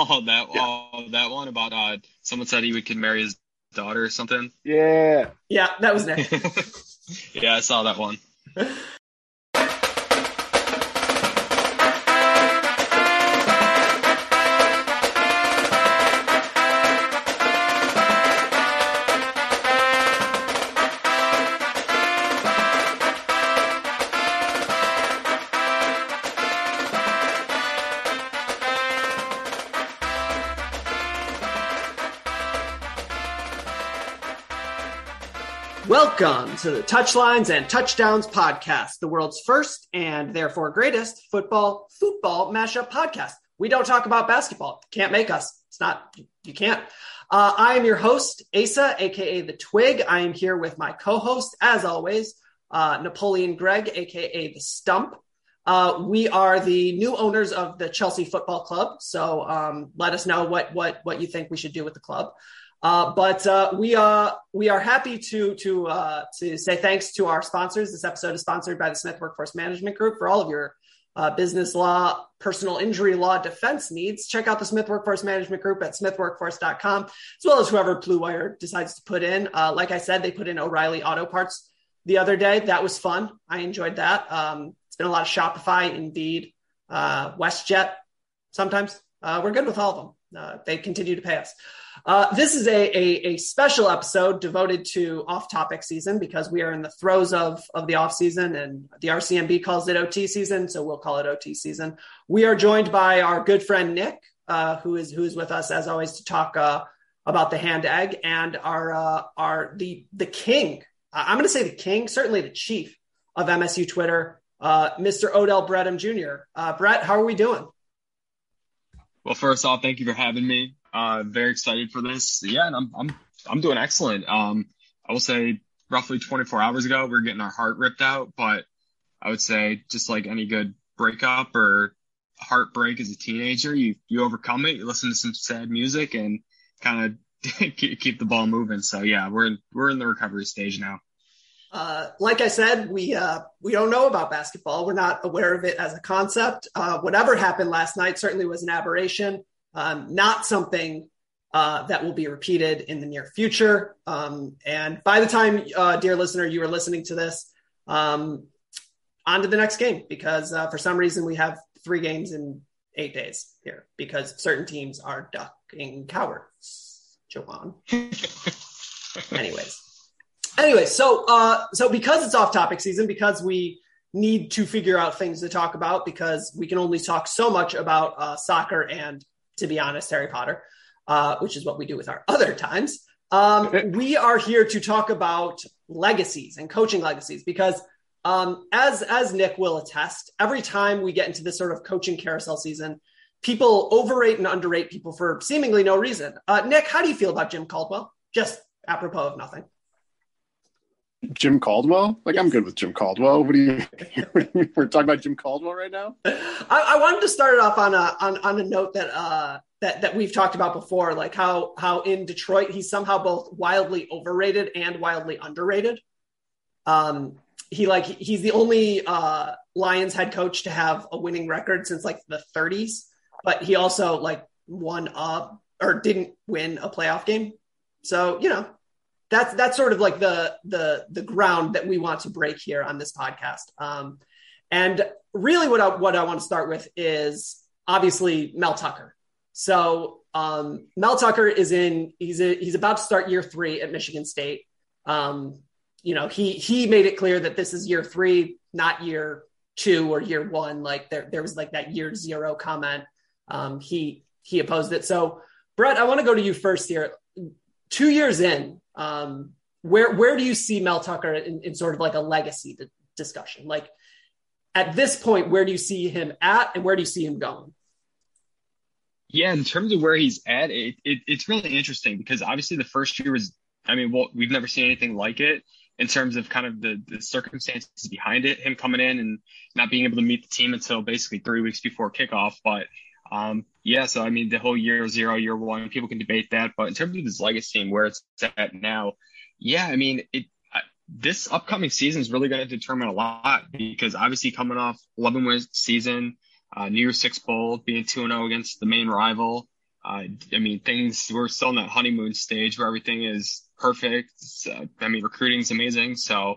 Oh, that oh, that one about uh, someone said he would could marry his daughter or something. Yeah. Yeah, that was Nick. yeah, I saw that one. Welcome to the Touchlines and Touchdowns podcast, the world's first and therefore greatest football football mashup podcast. We don't talk about basketball. Can't make us. It's not, you can't. Uh, I am your host, Asa, aka The Twig. I am here with my co host, as always, uh, Napoleon Gregg, aka The Stump. Uh, we are the new owners of the Chelsea Football Club. So um, let us know what, what, what you think we should do with the club. Uh, but uh, we uh, we are happy to to uh, to say thanks to our sponsors. This episode is sponsored by the Smith Workforce Management Group for all of your uh, business law, personal injury law defense needs. Check out the Smith Workforce Management Group at smithworkforce.com, as well as whoever Blue Wire decides to put in. Uh, like I said, they put in O'Reilly Auto Parts the other day. That was fun. I enjoyed that. Um, it's been a lot of Shopify, Indeed, WestJet. Sometimes we're good with all of them. they continue to pay us. Uh, this is a, a, a, special episode devoted to off-topic season because we are in the throes of, of the off season and the RCMB calls it OT season, so we'll call it OT season. We are joined by our good friend Nick, uh, who is who is with us as always to talk uh, about the hand egg and our uh, our the the king. I'm going to say the king, certainly the chief of MSU Twitter, uh, Mr. Odell Bredham Jr. Brett, how are we doing? Well, first off, thank you for having me. Uh, very excited for this. Yeah, and I'm I'm I'm doing excellent. Um, I will say roughly 24 hours ago, we are getting our heart ripped out, but I would say just like any good breakup or heartbreak as a teenager, you you overcome it. You listen to some sad music and kind of keep the ball moving. So yeah, we're in, we're in the recovery stage now. Uh, like I said, we uh, we don't know about basketball. We're not aware of it as a concept. Uh, whatever happened last night certainly was an aberration um, not something uh, that will be repeated in the near future. Um, and by the time, uh, dear listener, you are listening to this, um, on to the next game because uh, for some reason we have three games in eight days here because certain teams are ducking cowards. Joanne. anyways, anyways, so uh, so because it's off topic season, because we need to figure out things to talk about because we can only talk so much about uh, soccer and to be honest, Harry Potter, uh, which is what we do with our other times. Um, we are here to talk about legacies and coaching legacies because, um, as as Nick will attest, every time we get into this sort of coaching carousel season, people overrate and underrate people for seemingly no reason. Uh, Nick, how do you feel about Jim Caldwell? Just apropos of nothing. Jim Caldwell? Like I'm good with Jim Caldwell. What do you? We're talking about Jim Caldwell right now. I, I, wanted to start it off on a on, on a note that uh that that we've talked about before, like how how in Detroit he's somehow both wildly overrated and wildly underrated. Um, he like he's the only uh Lions head coach to have a winning record since like the 30s, but he also like won up or didn't win a playoff game. So you know that's that's sort of like the the the ground that we want to break here on this podcast. Um, and really, what I, what I want to start with is obviously Mel Tucker. So um, Mel Tucker is in he's a, he's about to start year three at Michigan State. Um, you know he he made it clear that this is year three, not year two or year one. Like there there was like that year zero comment. Um, he he opposed it. So Brett, I want to go to you first here. Two years in, um, where where do you see Mel Tucker in, in sort of like a legacy discussion? Like at this point, where do you see him at, and where do you see him going? Yeah, in terms of where he's at, it, it, it's really interesting because obviously the first year was, I mean, well, we've never seen anything like it in terms of kind of the, the circumstances behind it, him coming in and not being able to meet the team until basically three weeks before kickoff. But um, yeah, so I mean, the whole year zero, year one, people can debate that. But in terms of his legacy and where it's at now, yeah, I mean, it. this upcoming season is really going to determine a lot because obviously coming off 11 win season, uh, New Year's Six Bowl, being 2 0 against the main rival. Uh, I mean, things we're still in that honeymoon stage where everything is perfect. Uh, I mean, recruiting's amazing. So,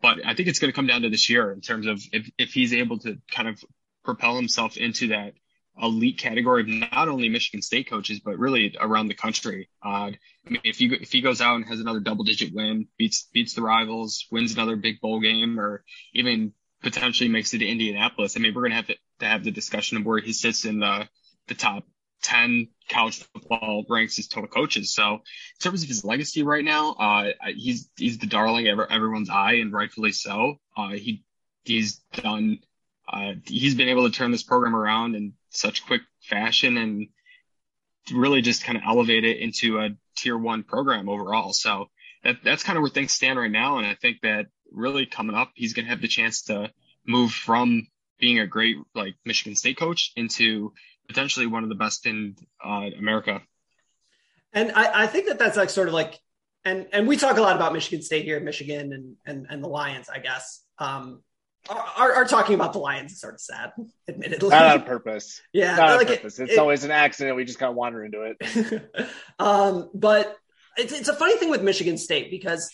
but I think it's going to come down to this year in terms of if, if he's able to kind of propel himself into that elite category of not only Michigan State coaches, but really around the country. Uh, I mean, if he if he goes out and has another double digit win, beats beats the rivals, wins another big bowl game, or even potentially makes it to Indianapolis, I mean, we're gonna have to, to have the discussion of where he sits in the the top ten college football ranks as total coaches. So in terms of his legacy right now, uh, he's he's the darling of everyone's eye, and rightfully so. Uh, he he's done. Uh, he's been able to turn this program around and such quick fashion and really just kind of elevate it into a tier one program overall. So that, that's kind of where things stand right now. And I think that really coming up, he's going to have the chance to move from being a great like Michigan State coach into potentially one of the best in uh, America. And I, I think that that's like sort of like, and and we talk a lot about Michigan State here, Michigan, and and and the Lions, I guess. Um, are, are talking about the Lions is sort of sad, admittedly. Not on purpose. Yeah, not like on purpose. It, it's it, always an accident. We just kind of wander into it. um, but it's it's a funny thing with Michigan State because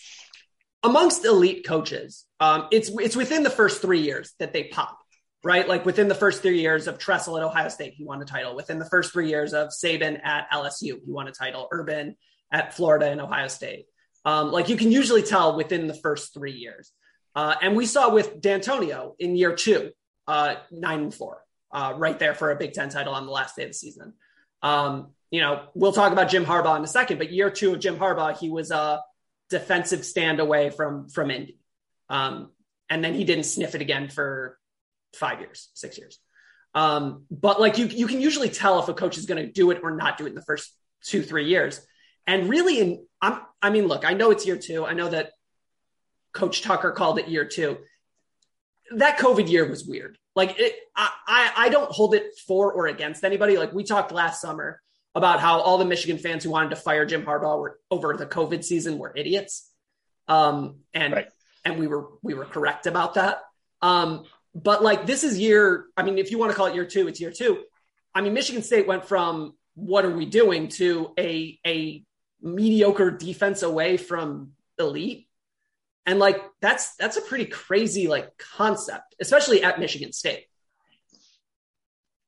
amongst elite coaches, um, it's it's within the first three years that they pop. Right, like within the first three years of Tressel at Ohio State, he won a title. Within the first three years of Saban at LSU, he won a title. Urban at Florida and Ohio State. Um, like you can usually tell within the first three years. Uh, and we saw with Dantonio in year two, uh, nine and four, uh, right there for a Big Ten title on the last day of the season. Um, you know, we'll talk about Jim Harbaugh in a second, but year two of Jim Harbaugh, he was a defensive stand away from from Indy, um, and then he didn't sniff it again for five years, six years. Um, but like you, you can usually tell if a coach is going to do it or not do it in the first two, three years. And really, in I'm, I mean, look, I know it's year two. I know that Coach Tucker called it year two. That COVID year was weird. Like it, I, I, I don't hold it for or against anybody. Like we talked last summer about how all the Michigan fans who wanted to fire Jim Harbaugh were over the COVID season were idiots. Um, and right. and we were we were correct about that. Um, but like this is year, I mean, if you want to call it year two, it's year two. I mean, Michigan State went from what are we doing to a a mediocre defense away from elite and like that's that's a pretty crazy like concept, especially at Michigan State.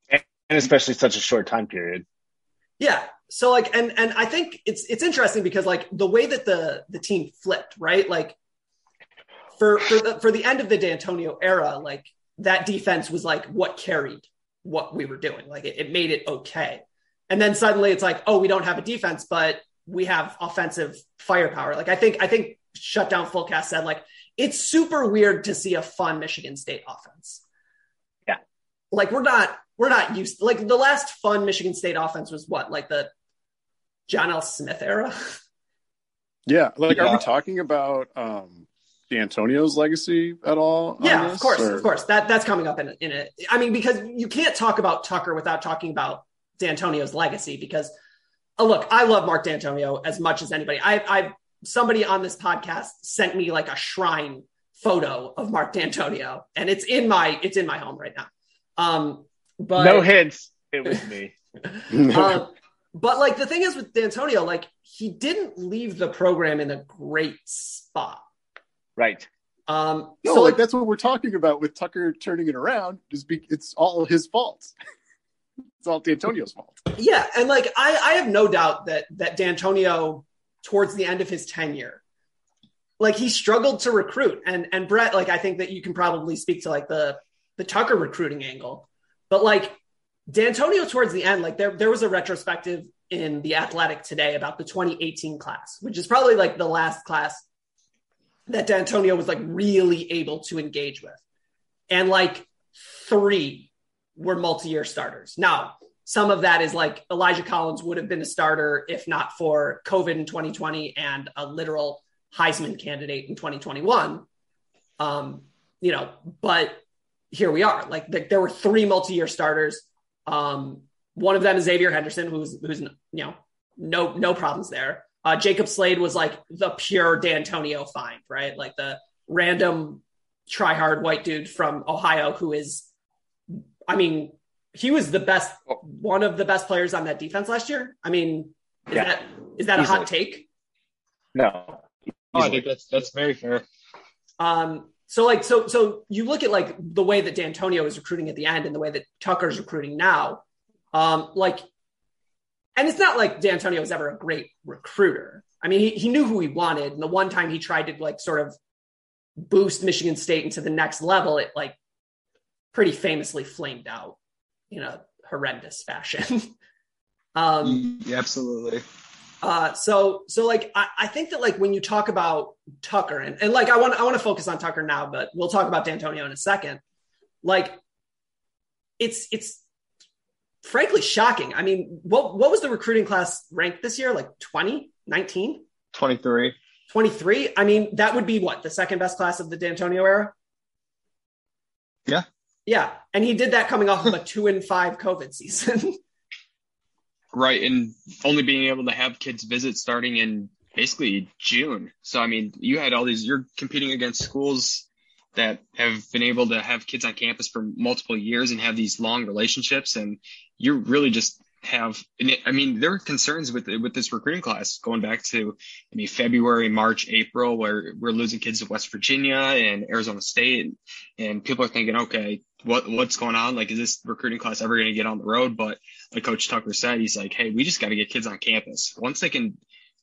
And especially such a short time period. Yeah. So like and and I think it's it's interesting because like the way that the the team flipped, right? Like for for the for the end of the Dantonio era, like that defense was like what carried what we were doing. Like it, it made it okay. And then suddenly it's like, oh, we don't have a defense, but we have offensive firepower. Like I think I think shutdown fullcast said like it's super weird to see a fun Michigan State offense. Yeah. Like we're not we're not used like the last fun Michigan State offense was what? Like the John L. Smith era? Yeah, like yeah. are we talking about um Dantonio's legacy at all? Yeah, this, of course, or? of course. That that's coming up in in it. I mean, because you can't talk about Tucker without talking about Dantonio's legacy. Because, oh, look, I love Mark Dantonio as much as anybody. I, I somebody on this podcast sent me like a shrine photo of Mark Dantonio, and it's in my it's in my home right now. Um, but no hints. It was me. um, but like the thing is with Dantonio, like he didn't leave the program in a great spot. Right. Um, No, so like that's what we're talking about with Tucker turning it around. Is be- it's all his fault. it's all Dantonio's fault. Yeah, and like I, I have no doubt that that Dantonio, towards the end of his tenure, like he struggled to recruit. And and Brett, like I think that you can probably speak to like the the Tucker recruiting angle, but like Dantonio towards the end, like there there was a retrospective in the Athletic today about the 2018 class, which is probably like the last class that Dantonio was like really able to engage with, and like three were multi-year starters. Now, some of that is like Elijah Collins would have been a starter if not for COVID in 2020 and a literal Heisman candidate in 2021. Um, you know, but here we are. Like th- there were three multi-year starters. Um, one of them is Xavier Henderson, who's who's you know no no problems there. Uh, Jacob Slade was like the pure Dantonio find, right? Like the random try hard white dude from Ohio who is, I mean, he was the best, one of the best players on that defense last year. I mean, is Yeah. that is that a hot take? No. Oh, I think that's that's very fair. Um, so like so so you look at like the way that Dantonio is recruiting at the end and the way that Tucker's recruiting now, um, like, and it's not like Dantonio was ever a great recruiter. I mean, he, he knew who he wanted, and the one time he tried to like sort of boost Michigan State into the next level, it like pretty famously flamed out in a horrendous fashion. um, Yeah, absolutely. uh, so so like I, I think that like when you talk about Tucker and, and like I want I want to focus on Tucker now, but we'll talk about Dantonio in a second. Like it's it's frankly shocking. I mean, what what was the recruiting class ranked this year? Like 20, 19, 23. 23? I mean, that would be what, the second best class of the Dantonio era? Yeah. Yeah. And he did that coming off of a two and five COVID season. Right. And only being able to have kids visit starting in basically June. So, I mean, you had all these, you're competing against schools that have been able to have kids on campus for multiple years and have these long relationships. And you really just have, I mean, there are concerns with, with this recruiting class going back to, I mean, February, March, April, where we're losing kids to West Virginia and Arizona State. And people are thinking, okay, what, what's going on? Like, is this recruiting class ever going to get on the road? But like Coach Tucker said, he's like, hey, we just got to get kids on campus. Once they can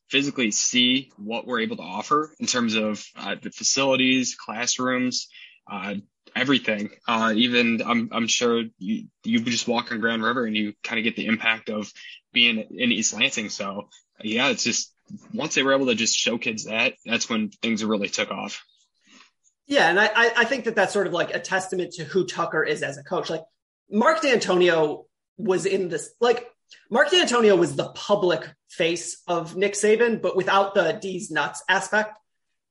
physically see what we're able to offer in terms of uh, the facilities, classrooms, uh, everything. Uh, even I'm, I'm sure you, you just walk on Grand River and you kind of get the impact of being in East Lansing. So yeah, it's just once they were able to just show kids that, that's when things really took off. Yeah, and I, I think that that's sort of like a testament to who Tucker is as a coach. Like Mark Dantonio was in this, like Mark Dantonio was the public face of Nick Saban, but without the D's nuts aspect.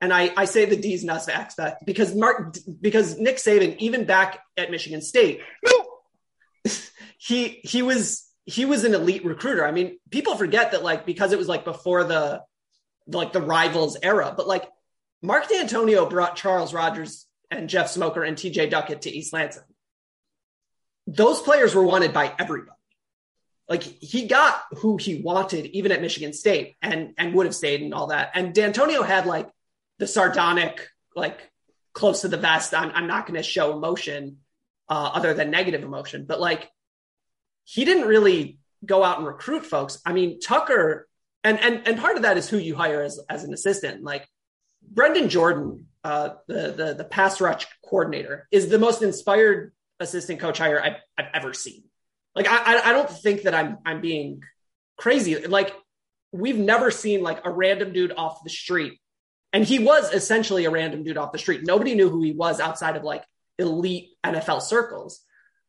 And I, I say the D's nuts aspect because Mark, because Nick Saban, even back at Michigan State, he he was he was an elite recruiter. I mean, people forget that like because it was like before the like the rivals era, but like Mark Dantonio brought Charles Rogers and Jeff Smoker and TJ Duckett to East Lansing. Those players were wanted by everybody. Like he got who he wanted, even at Michigan State, and and would have stayed and all that. And Dantonio had like the sardonic, like close to the vest. I'm, I'm not going to show emotion uh, other than negative emotion, but like he didn't really go out and recruit folks. I mean, Tucker, and and and part of that is who you hire as as an assistant. Like Brandon Jordan, uh, the the the pass rush coordinator, is the most inspired assistant coach hire I've, I've ever seen. Like I I- don't think that I'm I'm being crazy. Like we've never seen like a random dude off the street, and he was essentially a random dude off the street. Nobody knew who he was outside of like elite NFL circles.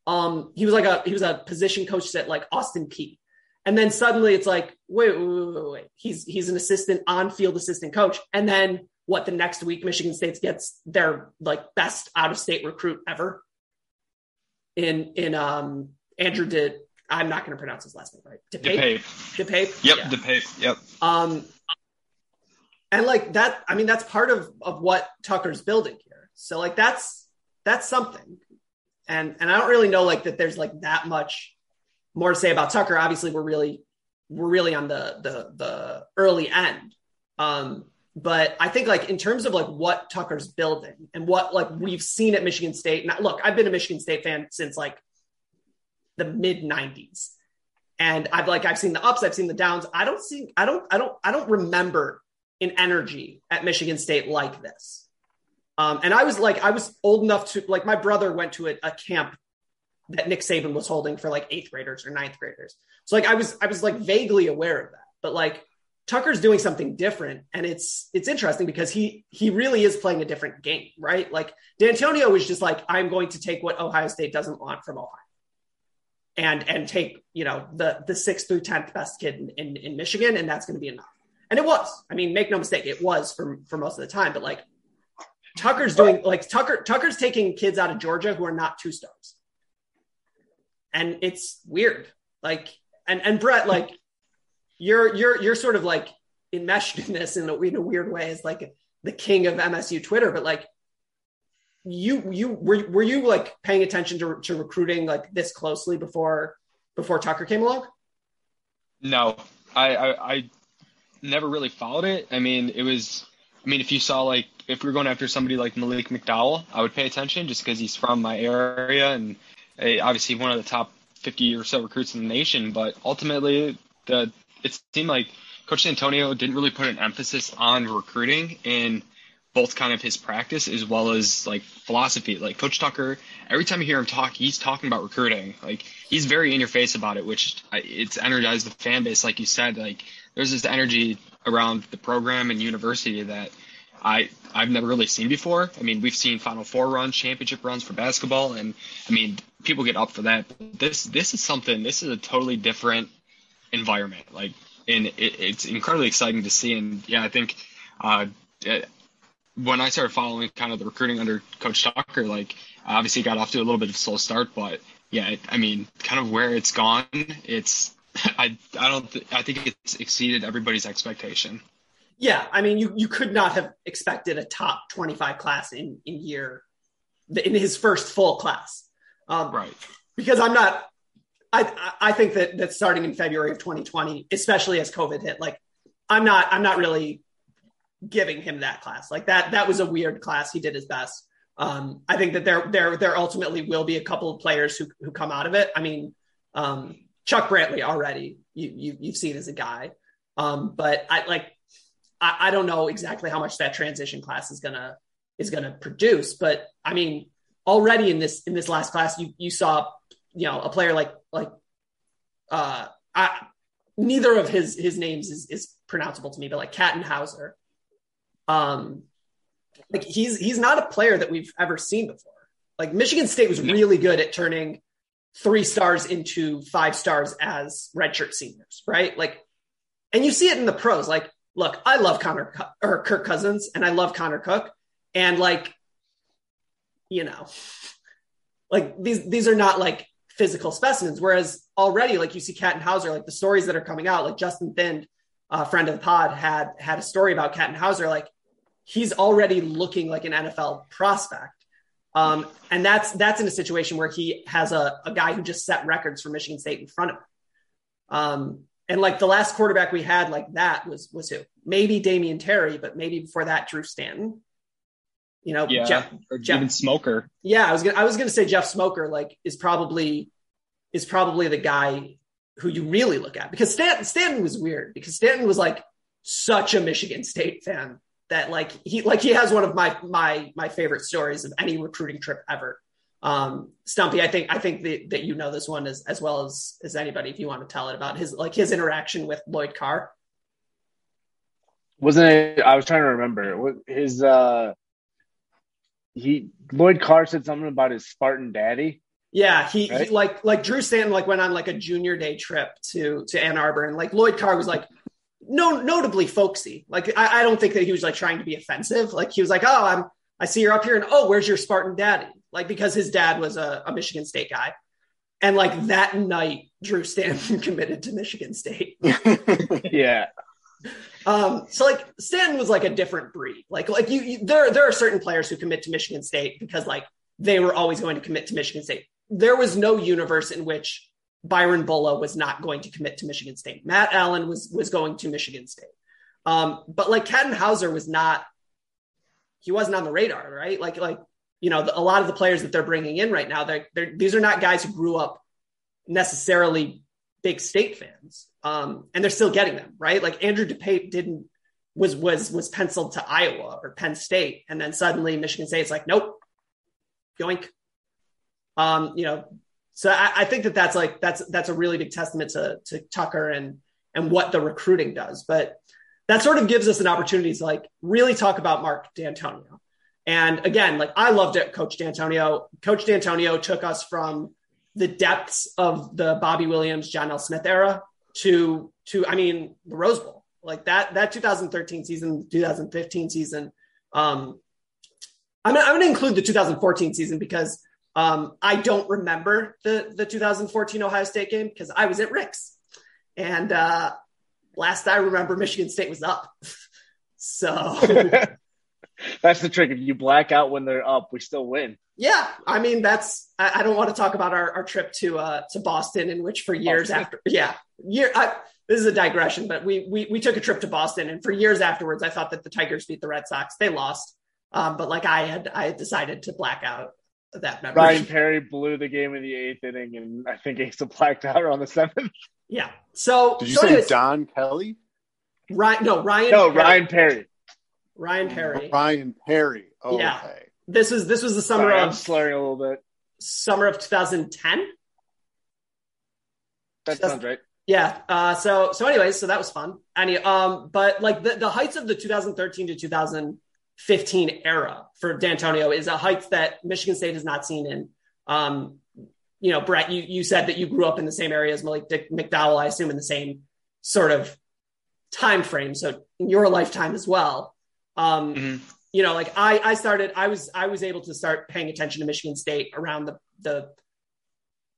Um, he was like a he was a position coach at like Austin Peay. And then suddenly it's like, wait, wait, wait, wait, wait. He's he's an assistant on field assistant coach. And then what the next week Michigan State gets their like best out of state recruit ever. In in um Andrew did I'm not going to pronounce his last name right. DePape. DePape. Yep. Yeah. DePape. Yep. Um, and like that, I mean, that's part of of what Tucker's building here. So like that's that's something. And and I don't really know like that. There's like that much more to say about Tucker. Obviously, we're really we're really on the the the early end. Um, but I think like in terms of like what Tucker's building and what like we've seen at Michigan State. Now, look, I've been a Michigan State fan since like the mid 90s. And I've like I've seen the ups, I've seen the downs. I don't see I don't I don't I don't remember an energy at Michigan State like this. Um, and I was like I was old enough to like my brother went to a, a camp that Nick Saban was holding for like eighth graders or ninth graders. So like I was I was like vaguely aware of that. But like Tucker's doing something different and it's it's interesting because he he really is playing a different game, right? Like Dantonio was just like I'm going to take what Ohio State doesn't want from Ohio and and take you know the the sixth through tenth best kid in, in, in Michigan, and that's going to be enough. And it was. I mean, make no mistake, it was for for most of the time. But like Tucker's doing like Tucker Tucker's taking kids out of Georgia who are not two stars, and it's weird. Like and and Brett, like you're you're you're sort of like enmeshed in this in a, in a weird way as like the king of MSU Twitter, but like you you were were you like paying attention to, to recruiting like this closely before before Tucker came along? No, I, I I never really followed it. I mean, it was. I mean, if you saw like if we were going after somebody like Malik McDowell, I would pay attention just because he's from my area and uh, obviously one of the top 50 or so recruits in the nation. But ultimately, the it seemed like Coach Antonio didn't really put an emphasis on recruiting in both kind of his practice as well as like philosophy. Like Coach Tucker, every time you hear him talk, he's talking about recruiting. Like he's very in your face about it, which it's energized the fan base. Like you said, like there's this energy around the program and university that I I've never really seen before. I mean, we've seen Final Four runs, championship runs for basketball, and I mean, people get up for that. But this this is something. This is a totally different environment. Like, and it, it's incredibly exciting to see. And yeah, I think. Uh, when I started following kind of the recruiting under Coach Tucker, like obviously got off to a little bit of a slow start, but yeah, it, I mean, kind of where it's gone, it's I I don't th- I think it's exceeded everybody's expectation. Yeah, I mean, you you could not have expected a top twenty five class in in year in his first full class, um, right? Because I'm not. I I think that that starting in February of 2020, especially as COVID hit, like I'm not I'm not really giving him that class. Like that, that was a weird class. He did his best. Um, I think that there, there, there ultimately will be a couple of players who, who come out of it. I mean, um, Chuck Brantley already, you, you, you've seen as a guy. Um, but I like, I, I don't know exactly how much that transition class is gonna, is gonna produce. But I mean, already in this, in this last class, you, you saw, you know, a player like, like, uh, I, neither of his, his names is, is pronounceable to me, but like Katin Houser, um, like he's he's not a player that we've ever seen before. Like Michigan State was really good at turning three stars into five stars as redshirt seniors, right? Like, and you see it in the pros. Like, look, I love Connor or Kirk Cousins, and I love Connor Cook, and like, you know, like these these are not like physical specimens. Whereas already, like you see Katin Houser, like the stories that are coming out, like Justin Thind, a friend of the pod, had had a story about Katin Houser, like he's already looking like an NFL prospect. Um, and that's that's in a situation where he has a, a guy who just set records for Michigan State in front of him. Um, and like the last quarterback we had like that was was who? Maybe Damion Terry, but maybe before that, Drew Stanton. You know, yeah, Jeff, or Jeff, even Smoker. Yeah, I was gonna I was gonna say Jeff Smoker like is probably is probably the guy who you really look at because Stanton Stanton was weird because Stanton was like such a Michigan State fan that like he like he has one of my my my favorite stories of any recruiting trip ever. Um, Stumpy, I think I think that, that you know this one as as well as as anybody if you want to tell it about his like his interaction with Lloyd Carr. Wasn't it? I was trying to remember his. uh He Lloyd Carr said something about his Spartan daddy. Yeah, he, right? he, like like Drew Stanton like went on like a junior day trip to to Ann Arbor, and like Lloyd Carr was like no, notably folksy. Like I, I don't think that he was like trying to be offensive. Like he was like, oh, I'm I see you're up here, and oh, where's your Spartan daddy? Like because his dad was a, a Michigan State guy, and like that night, Drew Stanton committed to Michigan State. yeah. Um, so like Stanton was like a different breed. Like like you, you there there are certain players who commit to Michigan State because like they were always going to commit to Michigan State. There was no universe in which Byron Bulla was not going to commit to Michigan State. Matt Allen was was going to Michigan State. Um, but like Katin Houser was not he wasn't on the radar, right? Like like you know, the, a lot of the players that they're bringing in right now, they're, they're these are not guys who grew up necessarily big state fans, um, and they're still getting them right. Like Andrew DePape didn't was was was penciled to Iowa or Penn State, and then suddenly Michigan State's like, nope, yoink. Um, you know, so I, I, think that that's like that's that's a really big testament to to Tucker and and what the recruiting does. But that sort of gives us an opportunity to like really talk about Mark Dantonio. And again, like I loved it, Coach Dantonio. Coach Dantonio took us from the depths of the Bobby Williams, John L. Smith era to to I mean the Rose Bowl. Like that that 2013 season, 2015 season. Um, I'm, I'm to include the 2014 season because um, I don't remember the the 2014 Ohio State game because I was at Rick's, and uh, last I remember, Michigan State was up. so that's the trick. If you black out when they're up, we still win. Yeah, I mean that's. I, I don't want to talk about our, our trip to uh, to Boston, in which for years Boston. after, yeah, year. I, this is a digression, but we, we we took a trip to Boston, and for years afterwards, I thought that the Tigers beat the Red Sox. They lost, um, but like I had I had decided to black out that memory. Ryan Perry blew the game in the eighth inning, and I think Asa blacked out on the seventh. Yeah. So did you so say anyways, Don Kelly? Ryan? No, Ryan. No, Perry. Ryan Perry. Ryan Perry. Ryan Perry. Oh, Yeah. Okay. This was this was the summer Sorry, I'm of slurring a little bit. summer of 2010. That sounds right. Yeah. Uh, so so anyways, so that was fun. Any um, but like the, the heights of the 2013 to 2015 era for Dantonio is a height that Michigan State has not seen in. Um, you know, Brett, you you said that you grew up in the same area as Malik Dick McDowell, I assume in the same sort of time frame. So in your lifetime as well. Um, Mhm. you know, like I I started I was I was able to start paying attention to Michigan State around the the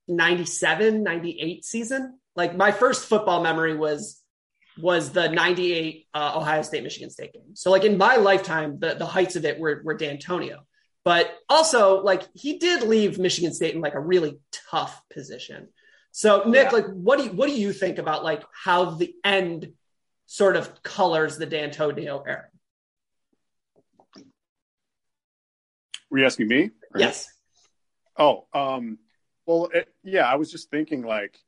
97 98 season. Like my first football memory was was the 98 uh, ohio state michigan state game. So like in my lifetime the, the heights of it were, were dantonio. But also like he did leave michigan state in like a really tough position. So nick Yeah. like what do you what do you think about like how the end sort of colors the dantonio era Were you asking me? Or- yes Oh, um, well, it, yeah, I was just thinking, like,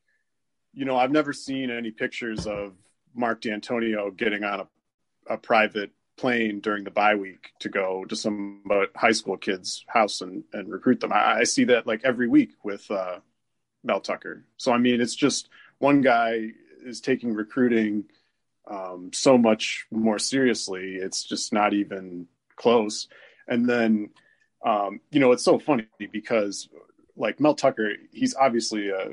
you know, I've never seen any pictures of Mark Dantonio getting on a, a private plane during the bye week to go to some uh, high school kids' house and, and recruit them. I, I see that like every week with uh, Mel Tucker. So, I mean, it's just one guy is taking recruiting um, so much more seriously. It's just not even close. And then, um, you know, it's so funny because like Mel Tucker, he's obviously a,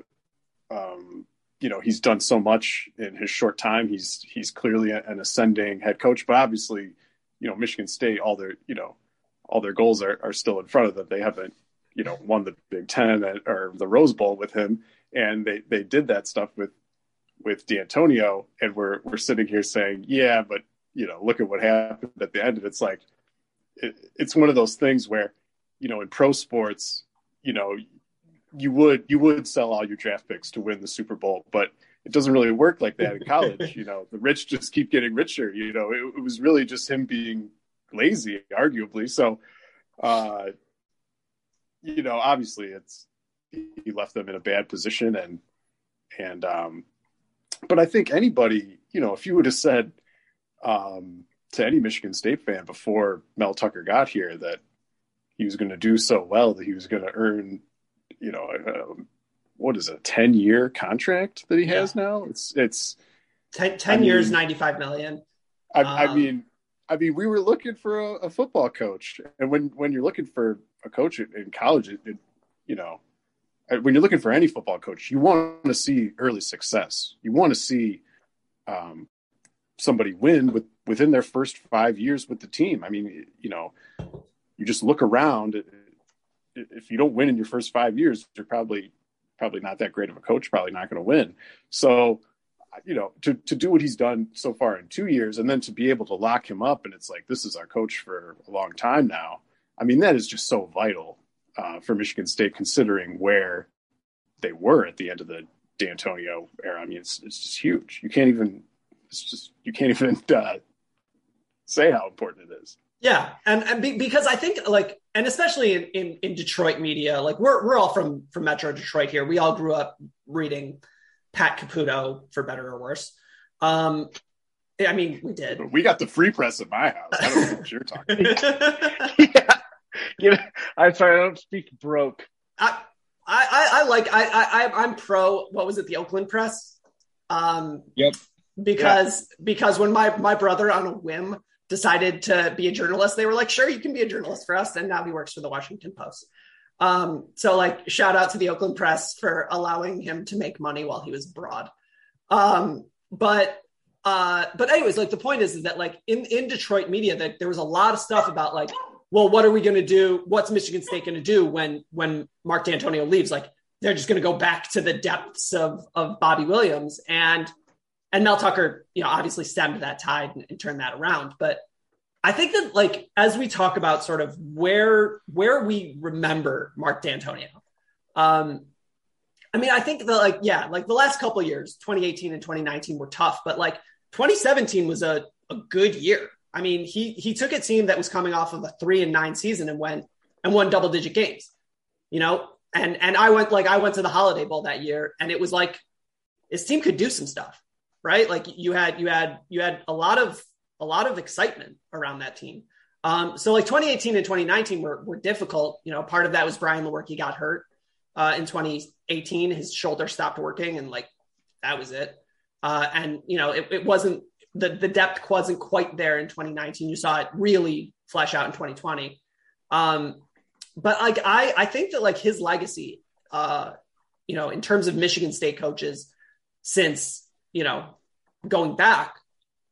um, you know, he's done so much in his short time. He's he's clearly an ascending head coach, but obviously, you know, Michigan State, all their you know, all their goals are, are still in front of them. They haven't, you know, won the Big Ten or the Rose Bowl with him, and they they did that stuff with with Dantonio, and we're we're sitting here saying, yeah, but you know, look at what happened at the end. it. It's like it, it's one of those things where, you know, in pro sports, you know, you would you would sell all your draft picks to win the Super Bowl, but it doesn't really work like that in college. you know, the rich just keep getting richer. You know, it, it was really just him being lazy, arguably. So, uh, you know, obviously, it's he left them in a bad position, and and um, but I think anybody, you know, if you would have said um, to any Michigan State fan before Mel Tucker got here that he was going to do so well that he was going to earn, you know, uh, what is it, a ten year contract that he has now? It's it's 10, 10 years 95 million I, I Um, mean, I mean, we were looking for a, a football coach, and when when you're looking for a coach in college, it, it you know, when you're looking for any football coach, you want to see early success. You want to see, um, somebody win with within their first five years with the team. I mean, you know, you just look around. If you don't win in your first five years, you're probably probably not that great of a coach. Probably not going to win. So, you know, to to do what he's done so far in two years, and then to be able to lock him up, and it's like this is our coach for a long time now. I mean, that is just so vital uh, for Michigan State, considering where they were at the end of the Dantonio era. I mean, it's it's just huge. You can't even it's just you can't even uh, say how important it is. Yeah, and and be, because I think like, and especially in, in in Detroit media, like we're we're all from from Metro Detroit here. We all grew up reading Pat Caputo for better or worse. Um, I mean, we did. We got the free press at my house. I don't know what you're talking. about. yeah, yeah. I'm sorry, I don't speak broke. I I, I like I I I'm pro. What was it? The Oakland Press. Um, yep. Because yeah. because when my my brother on a whim decided to be a journalist, they were like, "Sure, you can be a journalist for us," and now he works for the Washington Post. Um, so like, shout out to the Oakland Press for allowing him to make money while he was abroad. Um, but uh, but anyways, like the point is, is that like in in Detroit media, that there was a lot of stuff about like well, what are we going to do? What's Michigan State going to do when when Mark Dantonio leaves? Like they're just going to go back to the depths of of Bobby Williams and and Mel Tucker, you know, obviously stemmed that tide and, and turned that around. But I think that like as we talk about sort of where where we remember Mark Dantonio, um, I mean, I think that like yeah, like the last couple years, 2018 and 2019 were tough, but like 2017 was a a good year. I mean, he he took a team that was coming off of a three and nine season and went and won double digit games. You know, and and I went like I went to the Holiday Bowl that year, and it was like his team could do some stuff, right? Like you had you had you had a lot of a lot of excitement around that team. Um, so like 2018 and 2019 were were difficult. You know, part of that was Brian Lewerke got hurt uh, in 2018. His shoulder stopped working, and like that was it. Uh, and you know, it, it wasn't the the depth wasn't quite there in 2019. You saw it really flesh out in 2020. Um, but like I I think that like his legacy, uh, you know, in terms of Michigan State coaches since you know going back,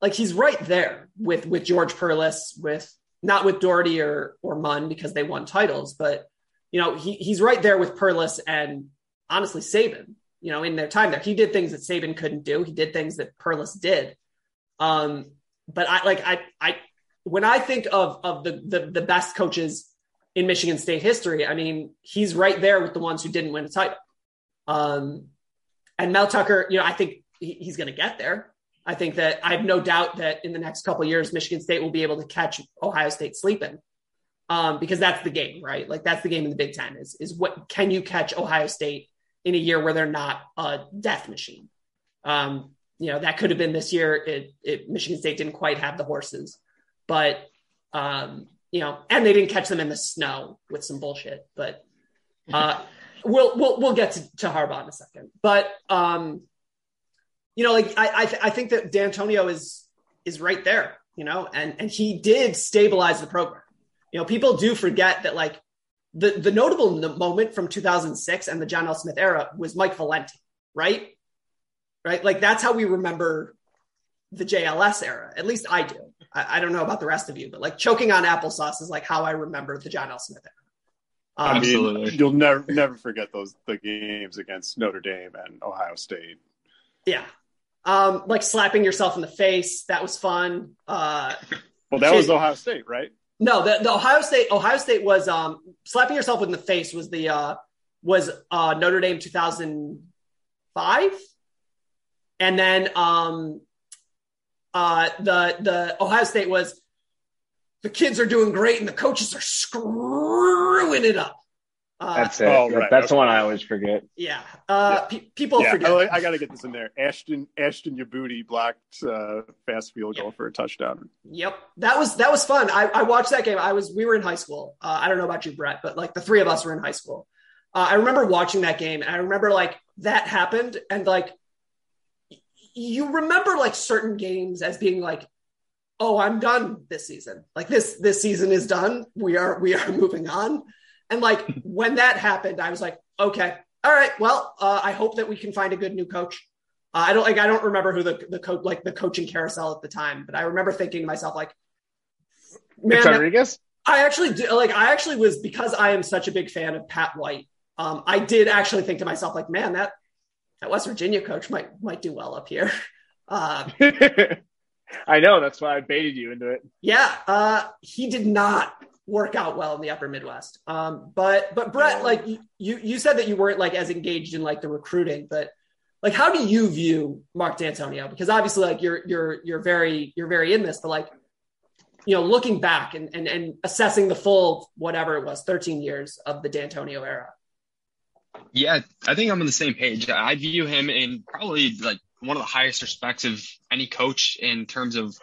like he's right there with with George Perles, with not with Daugherty or or Munn because they won titles, but you know he he's right there with Perles and honestly Saban. You know, in their time there, he did things that Saban couldn't do. He did things that Perles did. Um, but I like I I when I think of of the, the the best coaches in Michigan State history, I mean he's right there with the ones who didn't win a title. Um, and Mel Tucker, you know, I think he's going to get there. I think that I have no doubt that in the next couple years, Michigan State will be able to catch Ohio State sleeping, um, because that's the game, right? Like that's the game in the Big Ten is is what can you catch Ohio State in a year where they're not a death machine. Um, you know that could have been this year. It, it Michigan State didn't quite have the horses, but um, you know, and they didn't catch them in the snow with some bullshit. But uh, we'll we'll we'll get to, to Harbaugh in a second. But um, you know, like I I, th- I think that Dantonio is is right there. You know, and and he did stabilize the program. You know, people do forget that like the the notable moment from 2006 and the John L. Smith era was Mike Valenti, right? right? Like that's how we remember the JLS era. At least I do. I, I, don't know about the rest of you, but like choking on applesauce is like how I remember the John L. Smith era. Um, I mean, you'll never never forget those the games against Notre Dame and Ohio State. Yeah, um, like slapping yourself in the face. That was fun. Uh, well, that was Ohio State, right? No, the, the Ohio State Ohio State was um, slapping yourself in the face was the uh, was uh, Notre Dame two thousand five and then um, uh, the the Ohio State was the kids are doing great and the coaches are screwing it up. Uh, That's it. Oh, right. That's okay. the one I always forget. Yeah. Uh, yeah. Pe- people yeah. forget. I, I got to get this in there. Ashton Ashton Youboty blocked uh, fast field goal for a touchdown. Yep. That was that was fun. I, I watched that game. I was we were in high school. Uh, I don't know about you, Brett, but like the three of us were in high school. Uh, I remember watching that game, and I remember like that happened, and like you remember like certain games as being like oh i'm done this season like this this season is done we are we are moving on and like when that happened i was like okay all right well uh, i hope that we can find a good new coach Uh, I don't like I don't remember who the the coach like the coaching carousel at the time, but I remember thinking to myself like, man, Rodriguez. I actually do, like I actually was because I am such a big fan of Pat White. Um, I did actually think to myself like, man, that that West Virginia coach might might do well up here. Uh, I know. That's why I baited you into it. yeah, uh, he did not work out well in the Upper Midwest. Um, but but Brett, like you you said that you weren't like as engaged in like the recruiting, but like how do you view Mark Dantonio? Because obviously, like you're you're you're very you're very in this, but like you know, looking back and and, and assessing the full whatever it was, 13 years of the Dantonio era. Yeah, I think I'm on the same page. I view him in probably like one of the highest respects of any coach in terms of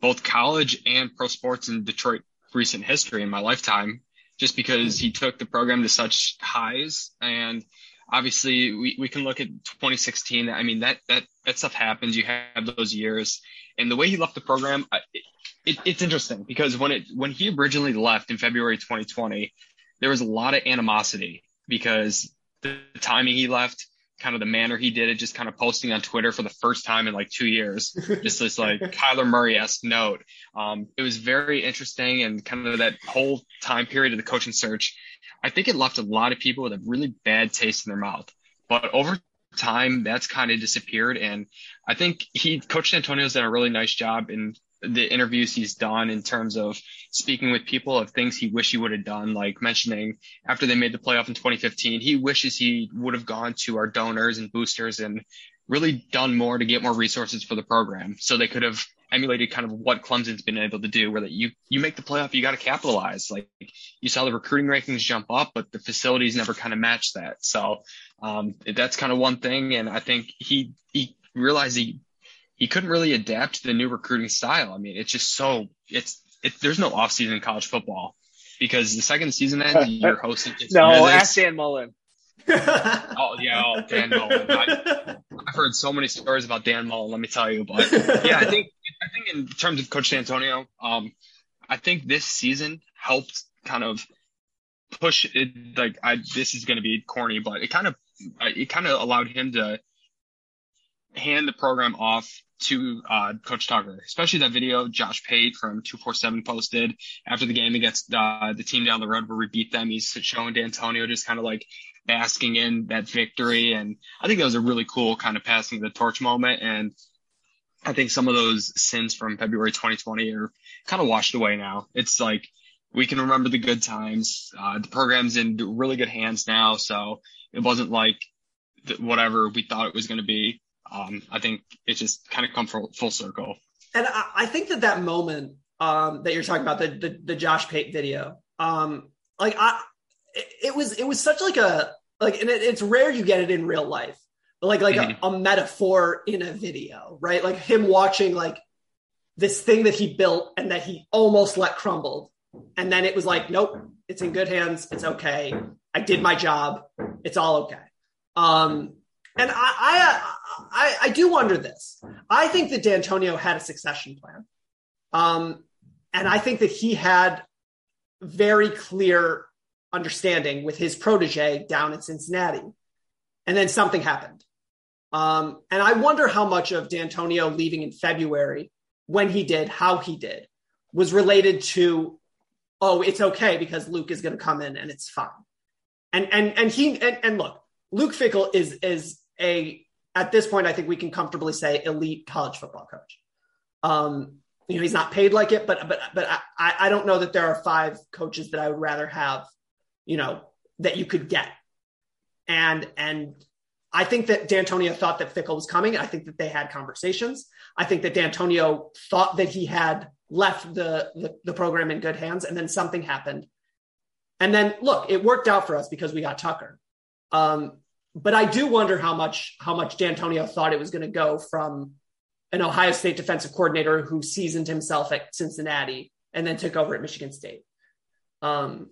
both college and pro sports in Detroit recent history in my lifetime, just because he took the program to such highs. And obviously we, we can look at 2016. I mean, that, that, that stuff happens. You have those years and the way he left the program, it, it, it's interesting because when it, when he originally left in February 2020, there was a lot of animosity because the timing he left, kind of the manner he did it, just kind of posting on Twitter for the first time in like two years, just this like Kyler Murray esque note. Um, it was very interesting and kind of that whole time period of the coaching search. I think it left a lot of people with a really bad taste in their mouth. But over time, that's kind of disappeared. And I think he, Coach Antonio's done a really nice job in the interviews he's done in terms of speaking with people of things he wish he would have done, like mentioning after they made the playoff in 2015, he wishes he would have gone to our donors and boosters and really done more to get more resources for the program. So they could have emulated kind of what Clemson's been able to do, where that you, you make the playoff, you got to capitalize. Like you saw the recruiting rankings jump up, but the facilities never kind of matched that. So, um, that's kind of one thing. And I think he, he realized he, he couldn't really adapt to the new recruiting style. I mean, it's just so it's it, there's no offseason in college football because the second season ends, you're hosting. No, Memphis. ask Dan Mullen. Oh yeah, oh, Dan Mullen. I, I've heard so many stories about Dan Mullen. Let me tell you, but yeah, I think I think in terms of Coach Antonio, um, I think this season helped kind of push it. Like I, this is going to be corny, but it kind of it kind of allowed him to hand the program off to uh, Coach Tucker, especially that video Josh Pate from 247 posted after the game against uh, the team down the road where we beat them. He's showing Dantonio just kind of like basking in that victory. And I think that was a really cool kind of passing the torch moment. And I think some of those sins from February 2020 are kind of washed away now. It's like we can remember the good times. Uh, the program's in really good hands now. So it wasn't like whatever we thought it was going to be. Um, I think it just kind of come full, full circle. And I, I think that that moment um, that you're talking about, the the, the Josh Pate video, um, like I, it, it was it was such like a like, and it, it's rare you get it in real life, but like like a, a metaphor in a video, right? Like him watching like this thing that he built and that he almost let crumbled, and then it was like, nope, it's in good hands, it's okay, I did my job, it's all okay. Um, and I, I, I, I do wonder this. I think that Dantonio had a succession plan. Um, and I think that he had very clear understanding with his protege down in Cincinnati. And then something happened. Um, and I wonder how much of Dantonio leaving in February, when he did, how he did, was related to, oh, it's okay because Luke is going to come in and it's fine. And and and he and, and look, Luke Fickell is is a at this point I think we can comfortably say elite college football coach. Um, you know, he's not paid like it, but but but I, I don't know that there are five coaches that I would rather have, you know, that you could get. And and I think that Dantonio thought that Fickell was coming. I think that they had conversations. I think that Dantonio thought that he had left the, the, the program in good hands, and then something happened. And then look, it worked out for us because we got Tucker. Um, but I do wonder how much how much Dantonio thought it was going to go from an Ohio State defensive coordinator who seasoned himself at Cincinnati and then took over at Michigan State. Um,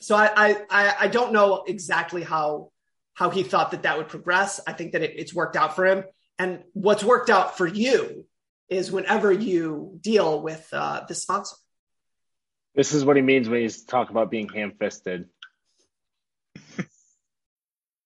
so I, I I don't know exactly how how he thought that that would progress. I think that it, it's worked out for him, and what's worked out for you is whenever you deal with uh, the sponsor. This is what he means when he's talking about being ham fisted.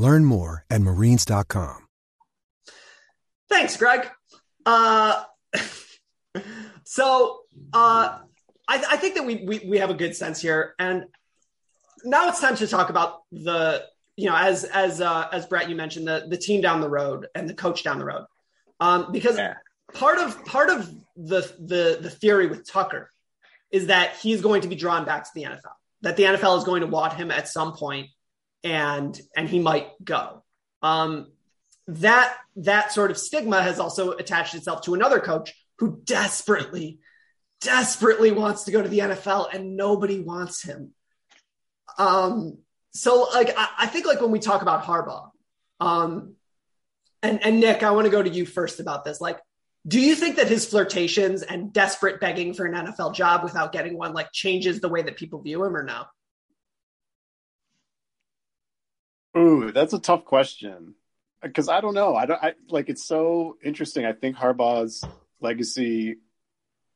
Learn more at marines.com. Thanks, Greg. Uh, so uh, I, I, think that we, we we have a good sense here, and now it's time to talk about the you know as as uh, as Brett you mentioned the the team down the road and the coach down the road, um, because yeah. part of part of the the the theory with Tucker is that he's going to be drawn back to the NFL, that the NFL is going to want him at some point, and and he might go. Um, that that sort of stigma has also attached itself to another coach who desperately, desperately wants to go to the NFL and nobody wants him. Um, so like I, I think like when we talk about Harbaugh, um, and and Nick, I want to go to you first about this. Like, do you think that his flirtations and desperate begging for an NFL job without getting one like changes the way that people view him or no? Ooh, that's a tough question because I don't know. I don't I, like. It's so interesting. I think Harbaugh's legacy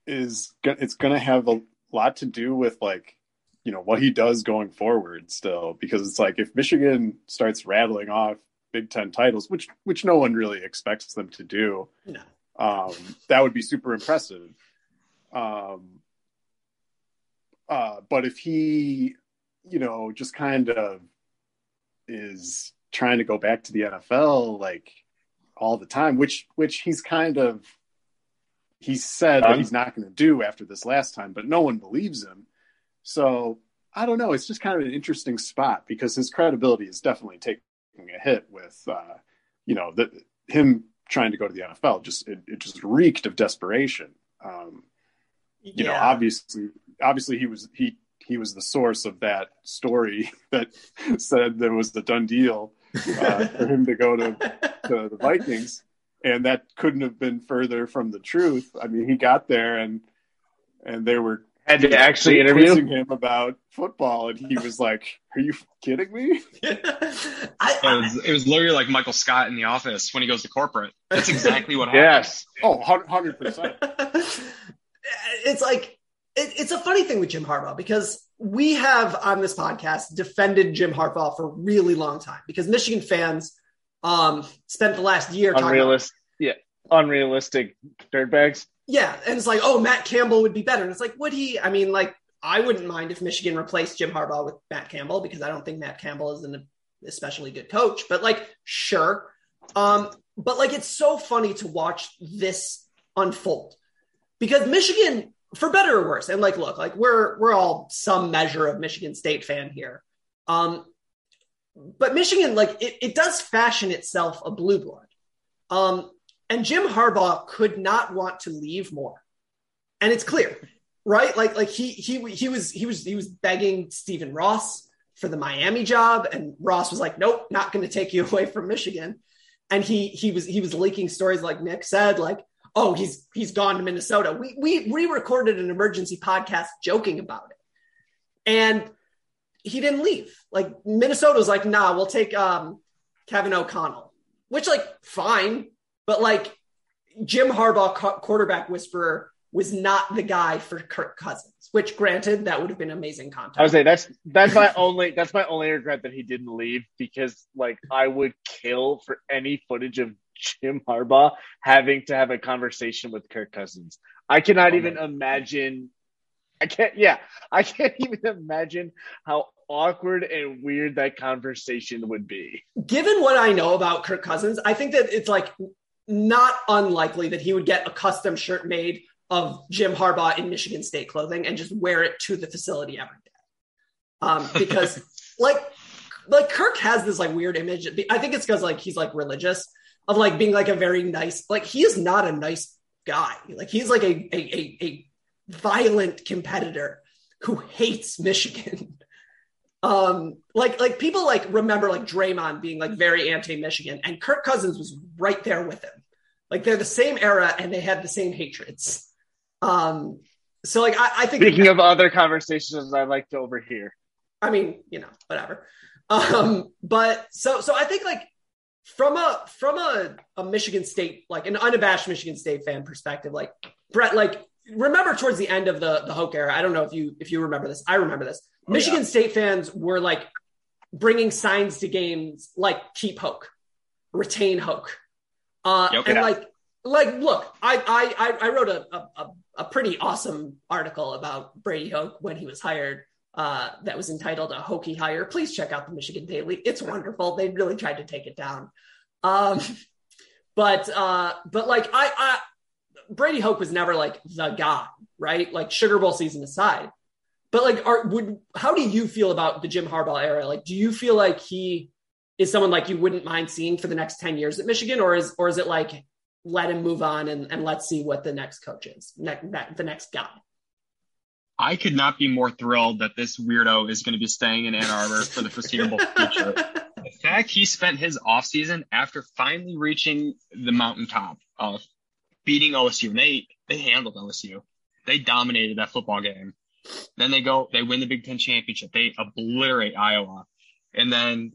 is it's going to have a lot to do with like you know what he does going forward still because it's like if Michigan starts rattling off Big Ten titles, which which no one really expects them to do, no. um, that would be super impressive. Um, uh, but if he, you know, just kind of is trying to go back to the NFL like all the time, which which he's kind of he said that he's not going to do after this last time, but no one believes him. So I don't know. It's just kind of an interesting spot because his credibility is definitely taking a hit with, uh, you know, the, him trying to go to the NFL. Just it, it just reeked of desperation. Um, you yeah. know, obviously, obviously he was he he was the source of that story that said there was the done deal uh, for him to go to, to the Vikings, and that couldn't have been further from the truth. I mean, he got there and and they were had to actually interview him about football, and he was like, "Are you kidding me?" I, it, was, it was literally like Michael Scott in The Office when he goes to corporate. That's exactly what happened. yes. Oh, 100 percent. It's like it, it's a funny thing with Jim Harbaugh because we have on this podcast defended Jim Harbaugh for a really long time because Michigan fans um, spent the last year unrealistic, talking about, yeah, unrealistic dirtbags. Yeah, and it's like, oh, Matt Campbell would be better, and it's like, would he? I mean, like, I wouldn't mind if Michigan replaced Jim Harbaugh with Matt Campbell because I don't think Matt Campbell is an especially good coach, but like, sure. Um, but like, it's so funny to watch this unfold because Michigan for better or worse. And like, look, like we're we're all some measure of Michigan State fan here. Um, but Michigan, like it, it does fashion itself a blue blood. Um, and Jim Harbaugh could not want to leave more. And it's clear, right? Like, like he he he was he was he was begging Stephen Ross for the Miami job, and Ross was like, "Nope, not going to take you away from Michigan." And he he was he was leaking stories, like Nick said, like oh, he's he's gone to Minnesota. We we we recorded an emergency podcast joking about it. And he didn't leave. Like Minnesota was like, nah, we'll take um, Kevin O'Connell, which like fine, but like Jim Harbaugh, quarterback whisperer, was not the guy for Kirk Cousins. Which, granted, that would have been amazing content. I would say that's that's my only that's my only regret that he didn't leave because like I would kill for any footage of Jim Harbaugh having to have a conversation with Kirk Cousins. I cannot oh, even man. imagine. I can't. Yeah, I can't even imagine how awkward and weird that conversation would be. Given what I know about Kirk Cousins, I think that it's like not unlikely that he would get a custom shirt made of Jim Harbaugh in Michigan State clothing and just wear it to the facility every day. Um, because like like Kirk has this like weird image. I think it's because like he's like religious of like being like a very nice like he is not a nice guy. Like he's like a a, a, a violent competitor who hates Michigan. um, like like people like remember like Draymond being like very anti-Michigan, and Kirk Cousins was right there with him. Like they're the same era and they had the same hatreds. Um, so like I, I think speaking of other conversations I like to overhear. I mean, you know, whatever. Um, but so so I think like from a from a, a Michigan State like an unabashed Michigan State fan perspective, like Brett, like remember towards the end of the the Hoke era. I don't know if you if you remember this. I remember this. Oh, Michigan yeah. State fans were like bringing signs to games like keep Hoke, retain Hoke, uh, yep, and like like look, I I I wrote a, a a pretty awesome article about Brady Hoke when he was hired uh, that was entitled a hokey hire. Please check out the Michigan Daily. It's wonderful. They really tried to take it down. Um, but uh, but like I, I Brady Hoke was never like the guy, right? Like Sugar Bowl season aside. But like, are would how do you feel about the Jim Harbaugh era? Like, do you feel like he is someone like you wouldn't mind seeing for the next ten years at Michigan, or is or is it like let him move on and, and let's see what the next coach is, ne- ne- the next guy? I could not be more thrilled that this weirdo is going to be staying in Ann Arbor for the foreseeable future. the fact he spent his offseason after finally reaching the mountaintop of beating OSU, and they, they handled OSU. They dominated that football game. Then they go, they win the Big Ten championship. They obliterate Iowa. And then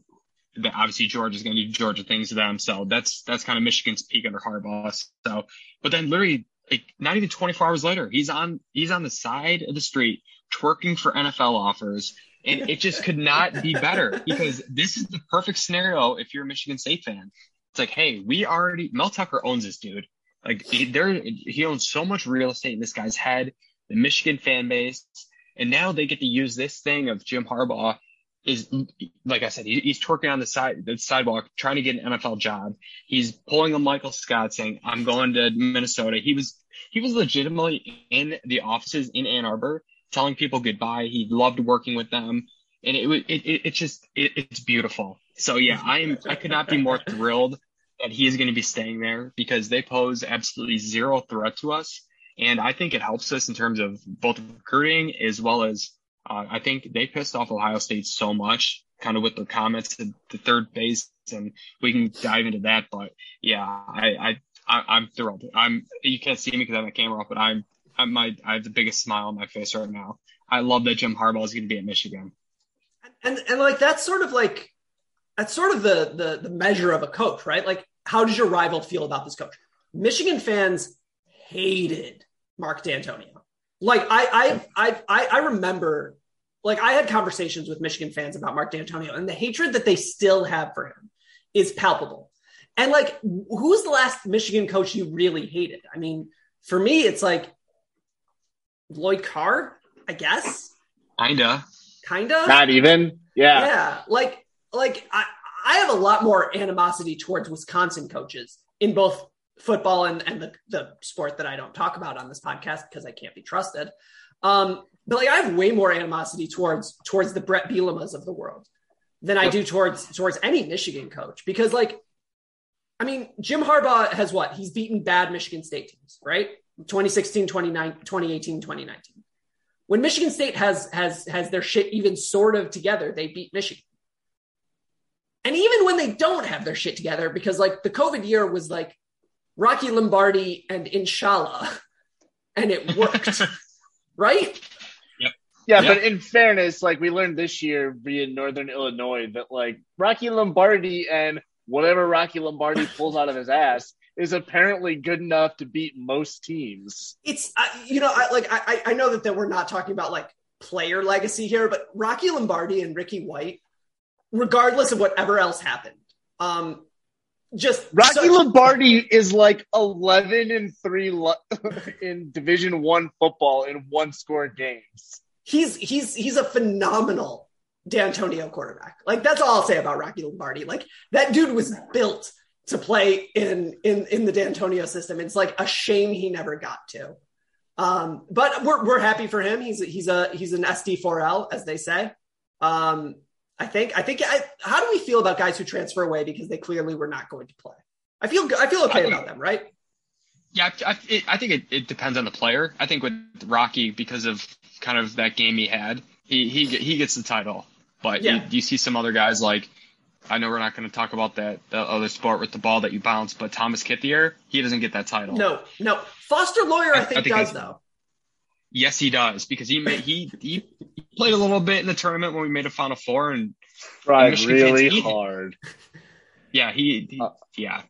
the, obviously Georgia's going to do Georgia things to them. So that's, that's kind of Michigan's peak under Harbaugh. So, but then literally like not even 24 hours later, he's on he's on the side of the street twerking for NFL offers. And it just could not be better because this is the perfect scenario if you're a Michigan State fan. It's like, hey, we already Mel Tucker owns this dude. Like he, there, he owns so much real estate in this guy's head, the Michigan fan base, and now they get to use this thing of Jim Harbaugh is like I said, he, he's twerking on the side the sidewalk trying to get an NFL job. He's pulling a Michael Scott saying, "I'm going to Minnesota." He was he was legitimately in the offices in Ann Arbor telling people goodbye. He loved working with them, and it was it, it it's just it, it's beautiful. So yeah, I am I could not be more thrilled that he is going to be staying there because they pose absolutely zero threat to us, and I think it helps us in terms of both recruiting as well as uh, I think they pissed off Ohio State so much, kind of with their comments at the third base, and we can dive into that. But yeah, I, I, I am thrilled. I'm you can't see me because I have my camera off, but I'm I'm my I have the biggest smile on my face right now. I love that Jim Harbaugh is going to be at Michigan. And and like that's sort of like that's sort of the the the measure of a coach, right? Like how does your rival feel about this coach? Michigan fans hated Mark Dantonio. Like I I I I remember like I had conversations with Michigan fans about Mark Dantonio and the hatred that they still have for him is palpable. And like who's the last Michigan coach you really hated? I mean, for me it's like Lloyd Carr, I guess. Kinda. Kinda. Not even. Yeah. Yeah. Like like I I have a lot more animosity towards Wisconsin coaches in both football and, and the, the sport that I don't talk about on this podcast because I can't be trusted. Um, but like I have way more animosity towards towards the Brett Bielemas of the world than I do towards towards any Michigan coach. Because like I mean Jim Harbaugh has what? He's beaten bad Michigan State teams right? 2016 2018 2019 when Michigan State has has has their shit even sort of together they beat Michigan. And even when they don't have their shit together because like the COVID year was like Rocky Lombardi and Inshallah, and it worked, right? Yep. Yeah, but in fairness, like we learned this year via Northern Illinois that like Rocky Lombardi and whatever Rocky Lombardi pulls out of his ass is apparently good enough to beat most teams. It's uh, you know I, like I I know that, that we're not talking about like player legacy here, but Rocky Lombardi and Ricky White, regardless of whatever else happened, um, just Rocky such... Lombardi is like 11 and 3 lo- in division 1 football in one score games. He's he's he's a phenomenal Dantonio quarterback. Like that's all I'll say about Rocky Lombardi. Like that dude was built to play in in in the Dantonio system. It's like a shame he never got to. Um, but we're we're happy for him. He's he's a he's an SD4L as they say. Um, I think I think I, how do we feel about guys who transfer away because they clearly were not going to play? I feel I feel okay I think, about them, right? Yeah, I, I, I think it, it depends on the player. I think with Rocky because of kind of that game he had, he he he gets the title. But yeah. you, you see some other guys like I know we're not going to talk about that the other sport with the ball that you bounce, but Thomas Kithier, he doesn't get that title. No, no. Foster Loyer, I, I think, I think does though. Yes, he does because he made, he he played a little bit in the tournament when we made a Final Four and tried really hard. Yeah, he, he uh, yeah.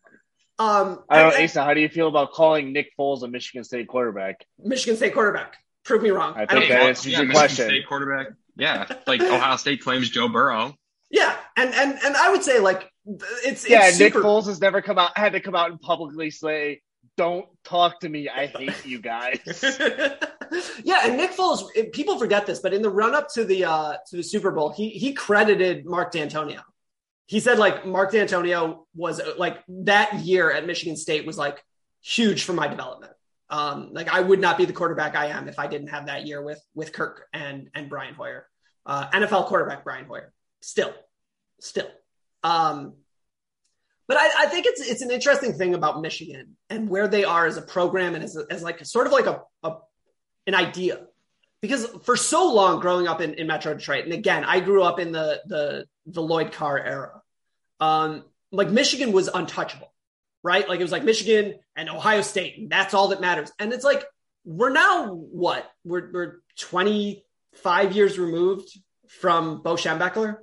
Um, I don't know, Asa, how do you feel about calling Nick Foles a Michigan State quarterback? Michigan State quarterback. Prove me wrong. I think I that answers yeah, your Michigan question. State quarterback. Yeah, like Ohio State claims Joe Burrow. Yeah, and and and I would say like it's yeah. It's Nick super... Foles has never come out had to come out and publicly say, "Don't talk to me. I hate you guys." yeah, and Nick Foles. People forget this, but in the run up to the uh to the Super Bowl, he he credited Mark Dantonio. He said like Mark Dantonio was like that year at Michigan State was like huge for my development. Um, like I would not be the quarterback I am if I didn't have that year with with Kirk and and Brian Hoyer, uh, NFL quarterback Brian Hoyer. Still, still. Um, but I, I, think it's it's an interesting thing about Michigan and where they are as a program and as, as like sort of like a, a an idea because for so long growing up in, in Metro Detroit, and again, I grew up in the the the Lloyd Carr era. Um, like Michigan was untouchable right? Like it was like Michigan and Ohio State, and that's all that matters. And it's like we're now what? We're we're 25 years removed from Bo Schembechler.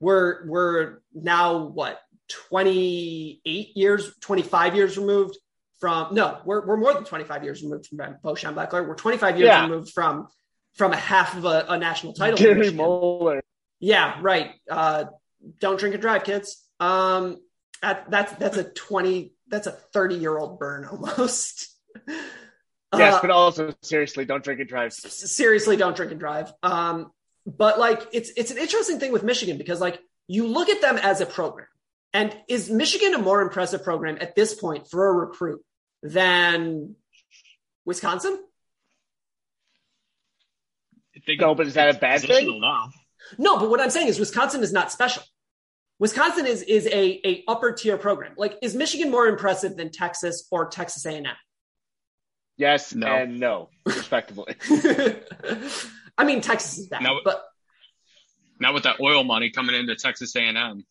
We're we're now what 28 years, 25 years removed from no, we're we're more than 25 years removed from Bo Schembechler. We're 25 years yeah. removed from from a half of a, a national title. Gary Moeller. Yeah, right. Uh, don't drink and drive, kids. Um, that, that's that's a 20 that's a 30 year old burn almost. Yes uh, but also seriously don't drink and drive. seriously don't drink and drive. Um but like it's it's an interesting thing with michigan because like you look at them as a program. And is michigan a more impressive program at this point for a recruit than wisconsin? No but is that a bad thing? no but what i'm saying is wisconsin is not special Wisconsin is is a, a upper tier program. Like, is Michigan more impressive than Texas or Texas A&M? Yes no. and no, respectively. I mean, Texas is bad, now, but not with that oil money coming into Texas A&M.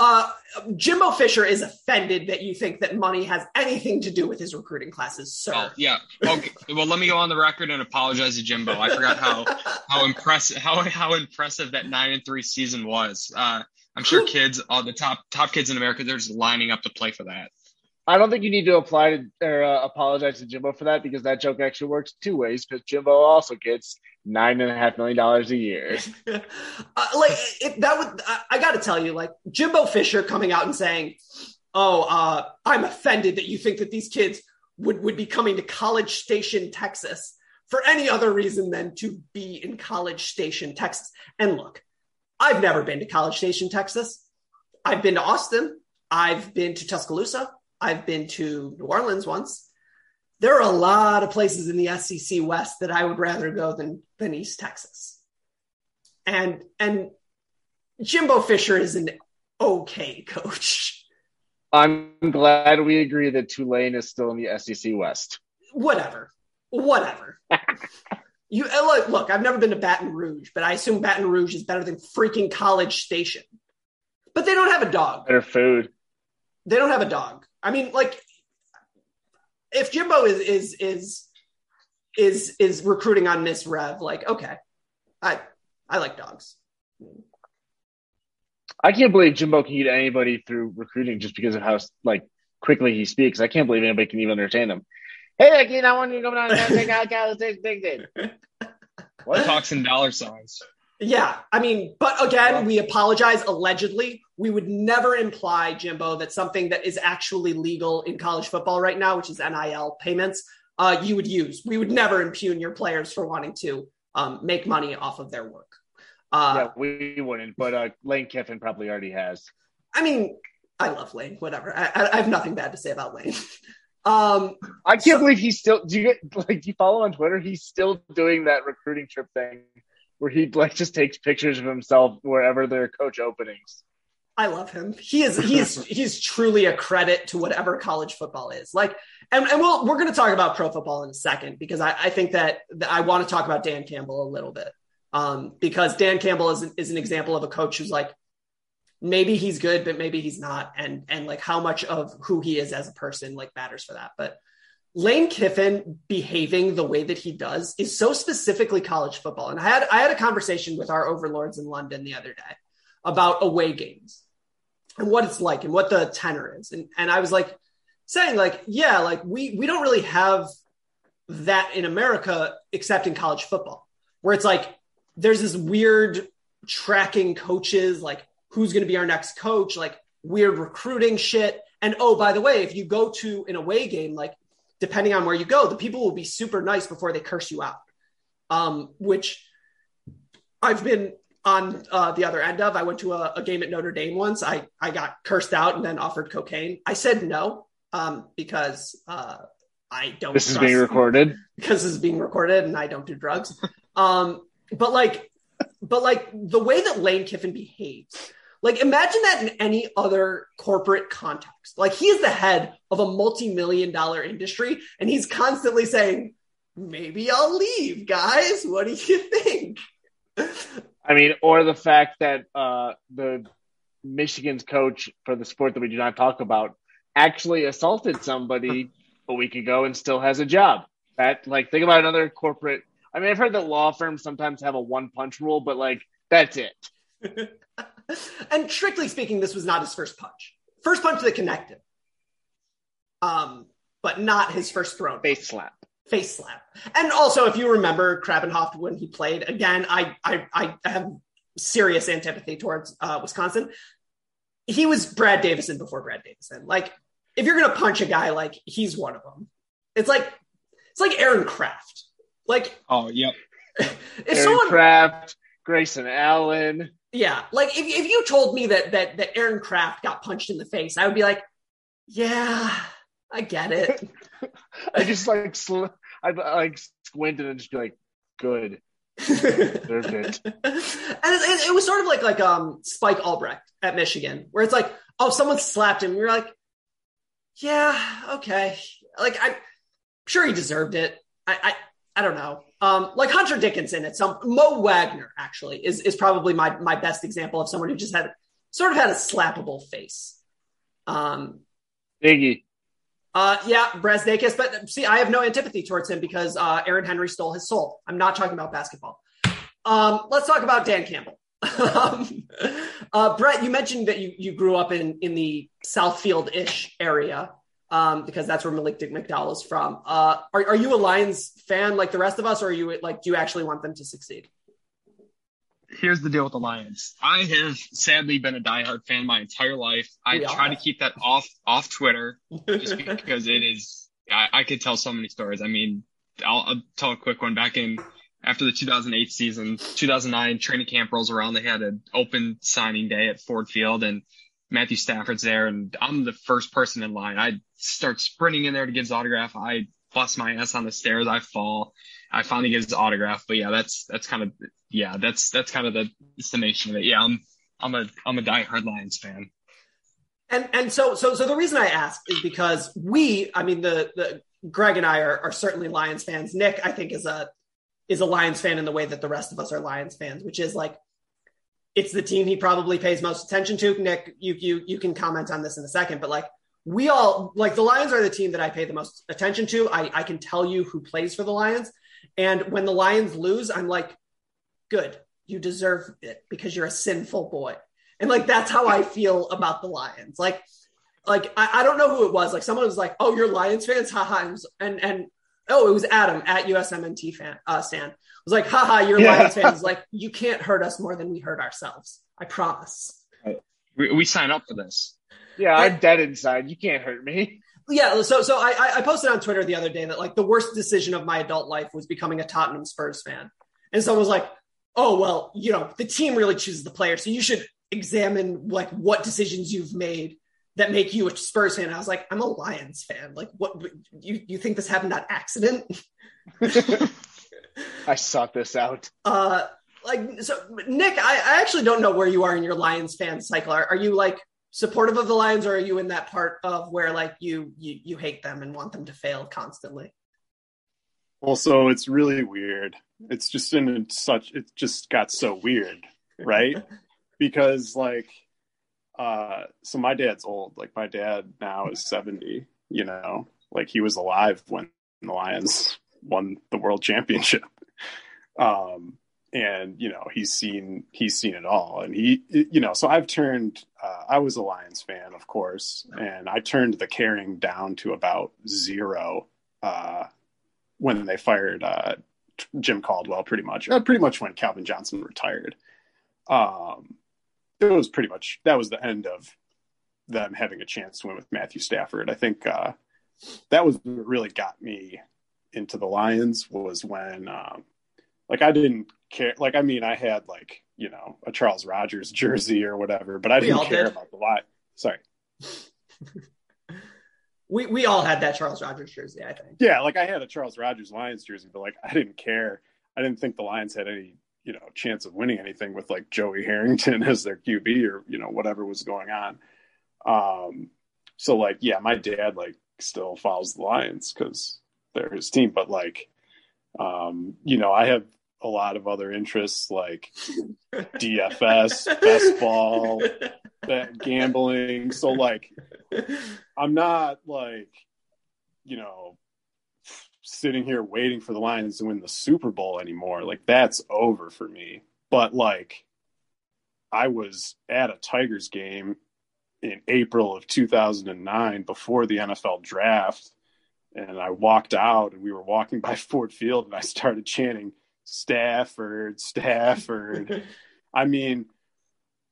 Uh, Jimbo Fisher is offended that you think that money has anything to do with his recruiting classes, sir. Oh, yeah. Okay. well, let me go on the record and apologize to Jimbo. I forgot how how impressive how how impressive that nine and three season was. Uh, I'm sure kids, all the top top kids in America, they're just lining up to play for that. I don't think you need to apply to or uh, apologize to Jimbo for that because that joke actually works two ways. Because Jimbo also gets nine and a half million dollars a year. uh, like it, that would, I, I got to tell you, like Jimbo Fisher coming out and saying, "Oh, uh, I'm offended that you think that these kids would would be coming to College Station, Texas." For any other reason than to be in College Station, Texas. And look, I've never been to College Station, Texas. I've been to Austin. I've been to Tuscaloosa. I've been to New Orleans once. There are a lot of places in the SEC West that I would rather go than than East Texas. And and Jimbo Fisher is an okay coach. I'm glad we agree that Tulane is still in the SEC West. Whatever. Whatever. You uh, look, look, I've never been to Baton Rouge, but I assume Baton Rouge is better than freaking College Station. But they don't have a dog. Better food. They don't have a dog. I mean, like, if Jimbo is is is is is recruiting on Miss Rev, like, okay, I I like dogs. I can't believe Jimbo can get anybody through recruiting just because of how like quickly he speaks. I can't believe anybody can even understand him. Hey, again, I want you to come down and take out College Station. What talks in dollar signs? Yeah, I mean, but again, we apologize. Allegedly, we would never imply, Jimbo, that something that is actually legal in college football right now, which is NIL payments, uh, you would use. We would never impugn your players for wanting to um, make money off of their work. Uh, yeah, we wouldn't, but uh, Lane Kiffin probably already has. I mean, I love Lane. Whatever. I, I, I have nothing bad to say about Lane. um, I can't so, believe he's still. Do you get like? Do you follow on Twitter? He's still doing that recruiting trip thing where he like just takes pictures of himself wherever there are coach openings. I love him. He is he's he's truly a credit to whatever college football is. Like, and, and we'll, we're going to talk about pro football in a second because I, I think that, that I want to talk about Dan Campbell a little bit um, because Dan Campbell is is an example of a coach who's like maybe he's good, but maybe he's not, and and like how much of who he is as a person like matters for that. But Lane Kiffin behaving the way that he does is so specifically college football. And I had I had a conversation with our overlords in London the other day about away games and what it's like and what the tenor is. And, and I was like saying like, yeah, like we, we don't really have that in America, except in college football, where it's like, there's this weird tracking coaches, like who's going to be our next coach, like weird recruiting shit. And oh, by the way, if you go to an away game, like depending on where you go, the people will be super nice before they curse you out. Um, which I've been on uh, the other end of. I went to a, a, game at Notre Dame once. I, I got cursed out and then offered cocaine. I said no um, because uh, I don't. This is being recorded. Because this is being recorded and I don't do drugs. um, but like, but like the way that Lane Kiffin behaves, like imagine that in any other corporate context. Like he is the head of a multi-million dollar industry and he's constantly saying, maybe I'll leave, guys. What do you think? I mean, or the fact that uh, the Michigan's coach for the sport that we do not talk about actually assaulted somebody a week ago and still has a job. That like think about another corporate. I mean, I've heard that law firms sometimes have a one punch rule, but like that's it. and strictly speaking, this was not his first punch. First punch that connected. Um, but not his first thrown face slap face slap. And also, if you remember Krabbenhoft when he played, again, I I, I have serious antipathy towards uh, Wisconsin. He was Brad Davison before Brad Davison. Like, if you're gonna punch a guy, like he's one of them. It's like it's like Aaron Craft. Like, oh yep, if Aaron someone Craft, Grayson Allen. Yeah, like if if you told me that that that Aaron Craft got punched in the face, I would be like, yeah, I get it. I just like sl- I'd like squint and just be like, good. Deserved it. and it, it, was sort of like like um Spike Albrecht at Michigan, where it's like, oh, someone slapped him. You're like, yeah, okay. Like I'm sure he deserved it. I I, I don't know. Um, like Hunter Dickinson at some Mo Wagner actually is is probably my my best example of someone who just had sort of had a slappable face. Um, Iggy. Uh, yeah, Brazdeikis, but see, I have no antipathy towards him because uh, Aaron Henry stole his soul. I'm not talking about basketball. Um, let's talk about Dan Campbell. um, uh, Brett, you mentioned that you, you grew up in, in the Southfield ish area um, because that's where Malik Dick McDowell is from. Uh, are, are you a Lions fan like the rest of us, or are you like, do you actually want them to succeed? here's the deal with the Lions. I have sadly been a diehard fan my entire life. I try to keep that off off Twitter just because it is. I, I, could tell so many stories. I mean, I'll, I'll, tell a quick one. Back in after the 2008 season, 2009 training camp rolls around. They had an open signing day at Ford Field, and Matthew Stafford's there, and I'm the first person in line. I start sprinting in there to get his autograph. I bust my ass on the stairs. I fall. I finally get his autograph. But yeah, that's that's kind of yeah, that's that's kind of the summation of it. Yeah, I'm I'm a I'm a diehard Lions fan. And and so so so the reason I ask is because we, I mean the the Greg and I are, are certainly Lions fans. Nick, I think, is a is a Lions fan in the way that the rest of us are Lions fans, which is like it's the team he probably pays most attention to. Nick, you you you can comment on this in a second, but like we all like the Lions are the team that I pay the most attention to. I, I can tell you who plays for the Lions. And when the Lions lose, I'm like, good, you deserve it because you're a sinful boy. And like that's how I feel about the Lions. Like, like I, I don't know who it was. Like someone was like, "Oh, you're Lions fans, haha," and and oh, it was Adam at USMNT fan uh, stand. It was like, haha, you're yeah. Lions fans. Like you can't hurt us more than we hurt ourselves. I promise. We, we sign up for this. Yeah, I'm dead inside. You can't hurt me. Yeah, so so I I posted on Twitter the other day that like the worst decision of my adult life was becoming a Tottenham Spurs fan, and someone was like, oh well, you know, the team really chooses the player, so you should examine like what decisions you've made that make you a Spurs fan. And I was like, I'm a Lions fan. Like, what you you think this happened on accident? I sought this out. Uh, like so, Nick, I, I actually don't know where you are in your Lions fan cycle. Are, are you like supportive of the Lions, or are you in that part of where like you you you hate them and want them to fail constantly? Well, so it's really weird. It's just in such. It just got so weird, right? because like, uh, so my dad's old. Like my dad now is seventy. You know, like he was alive when the Lions won the world championship. Um, and you know he's seen he's seen it all. And he you know so i've turned uh, i was a lions fan of course and i turned the caring down to about zero uh, when they fired uh, jim caldwell pretty much. Pretty much when calvin johnson retired. Um, it was pretty much that was the end of them having a chance to win with matthew stafford. I think uh, that was what really got me into the lions was when um, like i didn't care. Like, I mean, I had like you know a Charles Rogers jersey or whatever, but I didn't care did. about the lot. Sorry. we we all had that Charles Rogers jersey, I think. Yeah, like I had a Charles Rogers Lions jersey, but like I didn't care. I didn't think the Lions had any you know chance of winning anything with like Joey Harrington as their QB or you know whatever was going on. Um, so like yeah, my dad like still follows the Lions because they're his team, but like um, you know I have a lot of other interests like DFS, best ball, gambling. So like I'm not like you know sitting here waiting for the Lions to win the Super Bowl anymore. Like that's over for me. But like I was at a Tigers game in April of 2009 before the NFL draft and I walked out and we were walking by Ford Field and I started chanting Stafford, Stafford. I mean,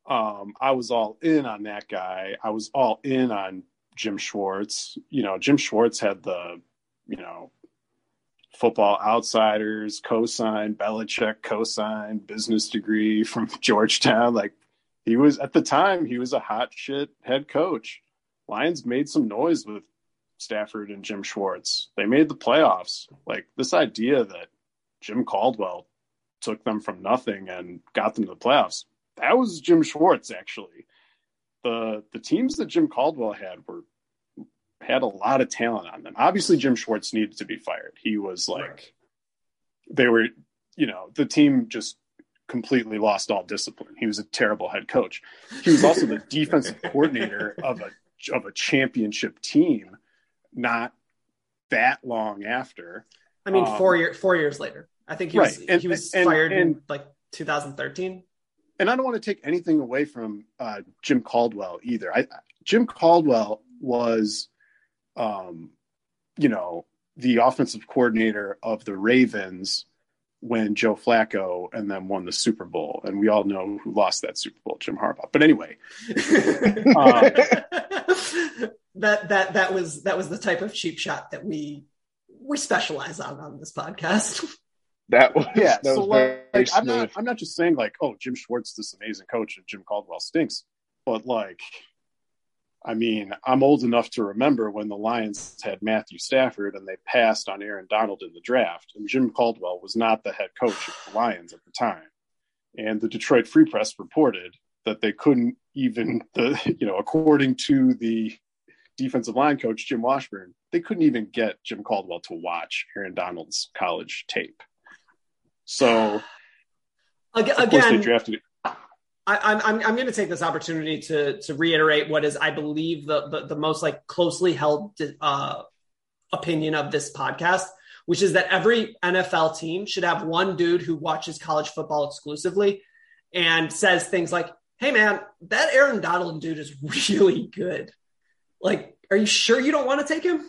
um, I was all in on that guy. I was all in on Jim Schwartz. You know, Jim Schwartz had the, you know, football outsiders, cosign, Belichick cosign, business degree from Georgetown. Like he was at the time, he was a hot shit head coach. Lions made some noise with Stafford and Jim Schwartz. They made the playoffs. Like this idea that Jim Caldwell took them from nothing and got them to the playoffs. That was Jim Schwartz actually. The the teams that Jim Caldwell had were had a lot of talent on them. Obviously Jim Schwartz needed to be fired. He was like right. they were, you know, the team just completely lost all discipline. He was a terrible head coach. He was also the defensive coordinator of a of a championship team not that long after. I mean, um, four year four years later. I think he was and, he was and, fired and, in like 2013. And I don't want to take anything away from uh, Jim Caldwell either. I, Jim Caldwell was, um, you know, the offensive coordinator of the Ravens when Joe Flacco and then won the Super Bowl, and we all know who lost that Super Bowl, Jim Harbaugh. But anyway, uh, that that that was that was the type of cheap shot that we we specialize on on this podcast. That was yeah. That so was like, I'm not I'm not just saying like, oh, Jim Schwartz this amazing coach and Jim Caldwell stinks, but like, I mean, I'm old enough to remember when the Lions had Matthew Stafford and they passed on Aaron Donald in the draft, and Jim Caldwell was not the head coach of the Lions at the time, and the Detroit Free Press reported that they couldn't even the you know according to the defensive line coach Jim Washburn, they couldn't even get Jim Caldwell to watch Aaron Donald's college tape. So again, they drafted. I, am I'm, I'm going to take this opportunity to to reiterate what is I believe the the, the most like closely held uh, opinion of this podcast, which is that every NFL team should have one dude who watches college football exclusively and says things like, "Hey man, that Aaron Donald dude is really good. Like, are you sure you don't want to take him?"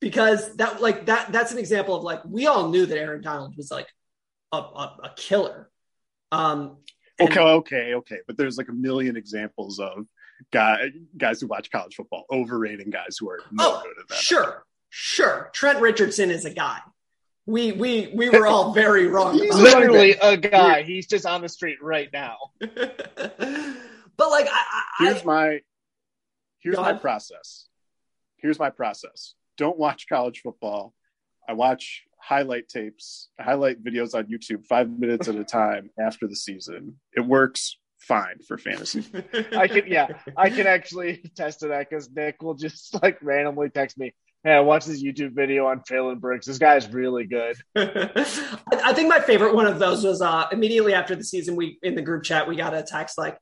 Because that like that that's an example of like we all knew that Aaron Donald was like a, a, a killer. Um, okay, okay, okay. But there's like a million examples of guy, guys who watch college football overrating guys who are no oh, good at that. Sure, sure. Trent Richardson is a guy. we we we were all very wrong. He's literally a guy. He's just on the street right now. but like, I, I, Here's my here's my process. Here's my process. Don't watch college football. I watch highlight tapes, highlight videos on YouTube, five minutes at a time after the season. It works fine for fantasy. I can, yeah, I can actually test to that because Nick will just like randomly text me, "Hey, I watched this YouTube video on Treylon Burks. This guy's really good." I I think my favorite one of those was uh, immediately after the season. We in the group chat we got a text like,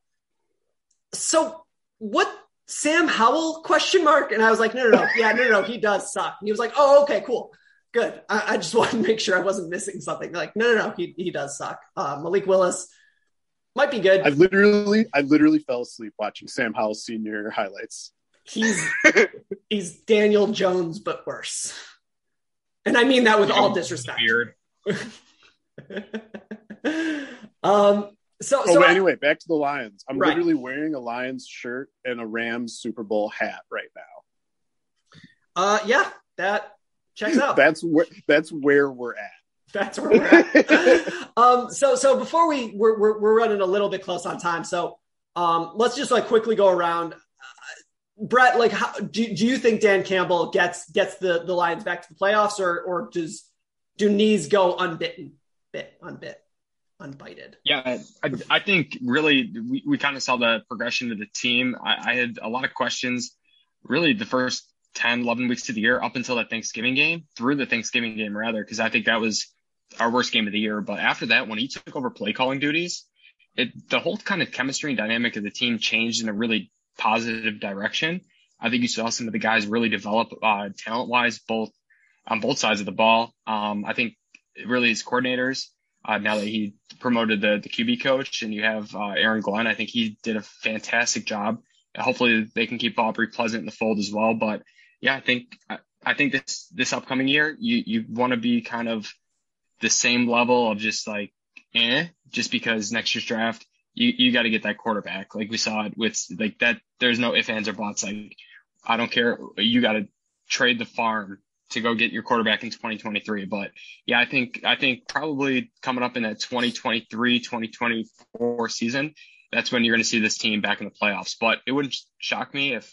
"So what?" Sam Howell question mark, and I was like, "No, no, no, yeah, no, no, no, he does suck." And he was like, "Oh, okay, cool, good." I, I just wanted to make sure I wasn't missing something. Like, no, no, no, he he does suck. Uh, Malik Willis might be good. I literally, I literally fell asleep watching Sam Howell Senior highlights. He's he's Daniel Jones, but worse. And I mean that with all disrespect. Weird. um. So, Oh, so but I- anyway, back to the Lions. I'm Right. literally wearing a Lions shirt and a Rams Super Bowl hat right now. uh, yeah, that checks out. That's where that's where we're at. That's where we're at. um, so so before we we're, we're we're running a little bit close on time, so um, let's just like quickly go around. Uh, Brett, like, how do, do you think Dan Campbell gets gets the the Lions back to the playoffs, or or does do knees go unbitten, bit unbit, unbited? Yeah, I, I think really we, we kind of saw the progression of the team. I, I had a lot of questions really the first 10, 11 weeks of the year up until that Thanksgiving game, through the Thanksgiving game rather, because I think that was our worst game of the year. But after that, when he took over play calling duties, it the whole kind of chemistry and dynamic of the team changed in a really positive direction. I think you saw some of the guys really develop uh, talent wise, both on both sides of the ball. Um, I think really his coordinators, uh, now that he promoted the, the QB coach and you have uh, Aaron Glenn, I think he did a fantastic job. Hopefully they can keep Aubrey Pleasant in the fold as well. But yeah, I think I, think this this upcoming year you you want to be kind of the same level of just like eh, just because next year's draft you you got to get that quarterback. Like we saw it with like that. There's no ifs ands or buts. Like I don't care. You got to trade the farm to go get your quarterback in 2023. But yeah, I think I think probably coming up in that 2023 2024 season, that's when you're going to see this team back in the playoffs. But it wouldn't shock me if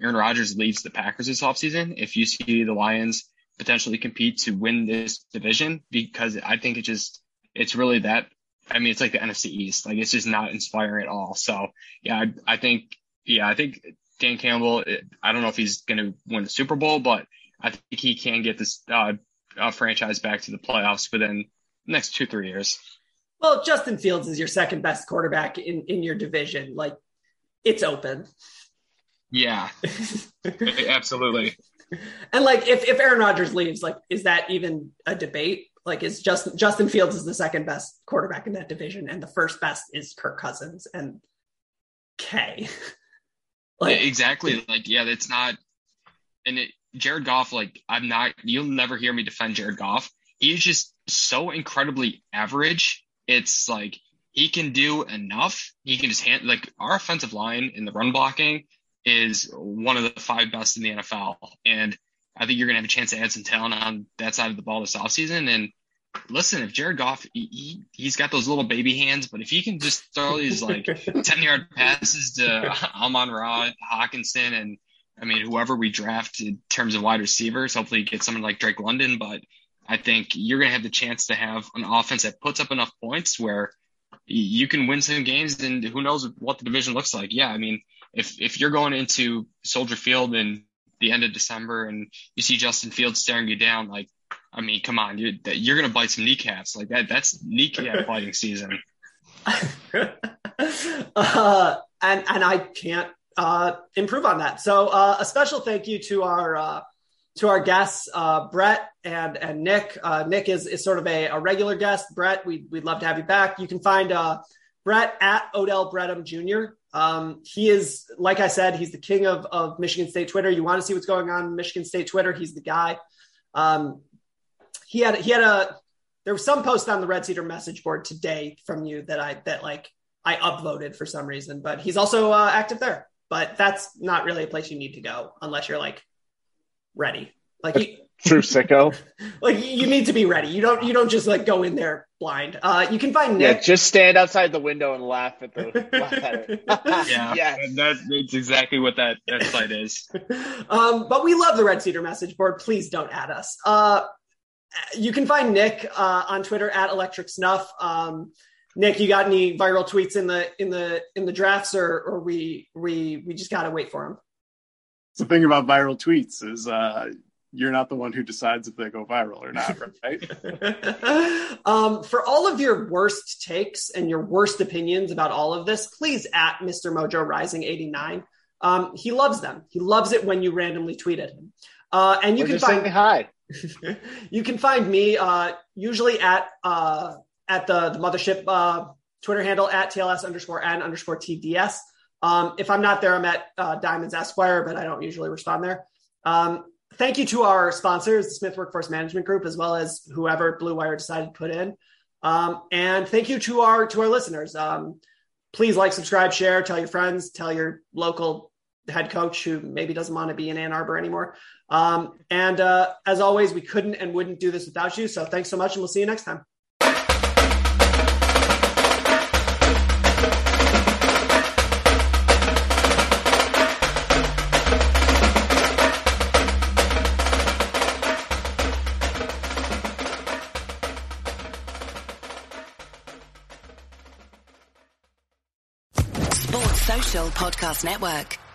Aaron Rodgers leaves the Packers this offseason. If you see the Lions potentially compete to win this division, because I think it just it's really that. I mean, it's like the NFC East. Like it's just not inspiring at all. So yeah, I, I think yeah, I think Dan Campbell. I don't know if he's going to win the Super Bowl, but I think he can get this uh, uh, franchise back to the playoffs within the next two three years. Well, Justin Fields is your second best quarterback in in your division. Like, it's open. Yeah, absolutely. And like, if if Aaron Rodgers leaves, like, is that even a debate? Like, is Justin Justin Fields is the second best quarterback in that division, and the first best is Kirk Cousins and K. like exactly. Like, yeah, it's not. And it, Jared Goff, like, I'm not. You'll never hear me defend Jared Goff. He's just so incredibly average. It's like he can do enough. He can just hand like our offensive line in the run blocking is one of the five best in the NFL. And I think you're going to have a chance to add some talent on that side of the ball this offseason. And listen, if Jared Goff, he, he's got those little baby hands, but if he can just throw these like 10 yard passes to Almon Ra, Hockenson, and I mean, whoever we draft in terms of wide receivers, hopefully get someone like Drake London. But I think you're going to have the chance to have an offense that puts up enough points where you can win some games and who knows what the division looks like. Yeah. I mean, if if you're going into Soldier Field in the end of December and you see Justin Fields staring you down, like, I mean, come on, you're, you're going to bite some kneecaps like that. That's kneecap fighting season. uh, and and I can't uh, improve on that. So uh, a special thank you to our uh, to our guests, uh, Brett and and Nick. Uh, Nick is is sort of a, a regular guest. Brett, we'd we'd love to have you back. You can find uh, Brett at Odell Brettum Jr. Um, he is, like I said, he's the king of, of Michigan State Twitter. You want to see what's going on in Michigan State Twitter? He's the guy. Um, he had he had a there was some post on the Red Cedar message board today from you that I that like I upvoted for some reason, but he's also uh, active there. But that's not really a place you need to go unless you're like ready. Like you, True sicko. like you need to be ready. You don't you don't just like go in there blind. Uh, you can find Yeah, Nick. just stand outside the window and laugh at the laugh at it. Yeah, Yes. that, that's exactly what that, that site is. um, but we love the Red Cedar message board. Please don't add us. Uh, you can find Nick uh, on Twitter at Electric Snuff. Um, Nick, you got any viral tweets in the in the in the drafts, or or we we we just gotta wait for them. The thing about viral tweets is uh, you're not the one who decides if they go viral or not, right? um, for all of your worst takes and your worst opinions about all of this, please at Mr. Mojo Rising eighty nine. Um, he loves them. He loves it when you randomly tweet at him. Uh, and you Or can find saying hi. you can find me uh, usually at uh, at the, the mothership uh, Twitter handle at TLS underscore N underscore TDS. Um, if I'm not there, I'm at uh, Diamonds Esquire, but I don't usually respond there. Um, thank you to our sponsors, the Smith Workforce Management Group, as well as whoever Blue Wire decided to put in. Um, and thank you to our to our listeners. Um, please like, subscribe, share, tell your friends, tell your local head coach who maybe doesn't want to be in Ann Arbor anymore. Um, and uh, as always, we couldn't and wouldn't do this without you. So thanks so much, and we'll see you next time. Podcast Network.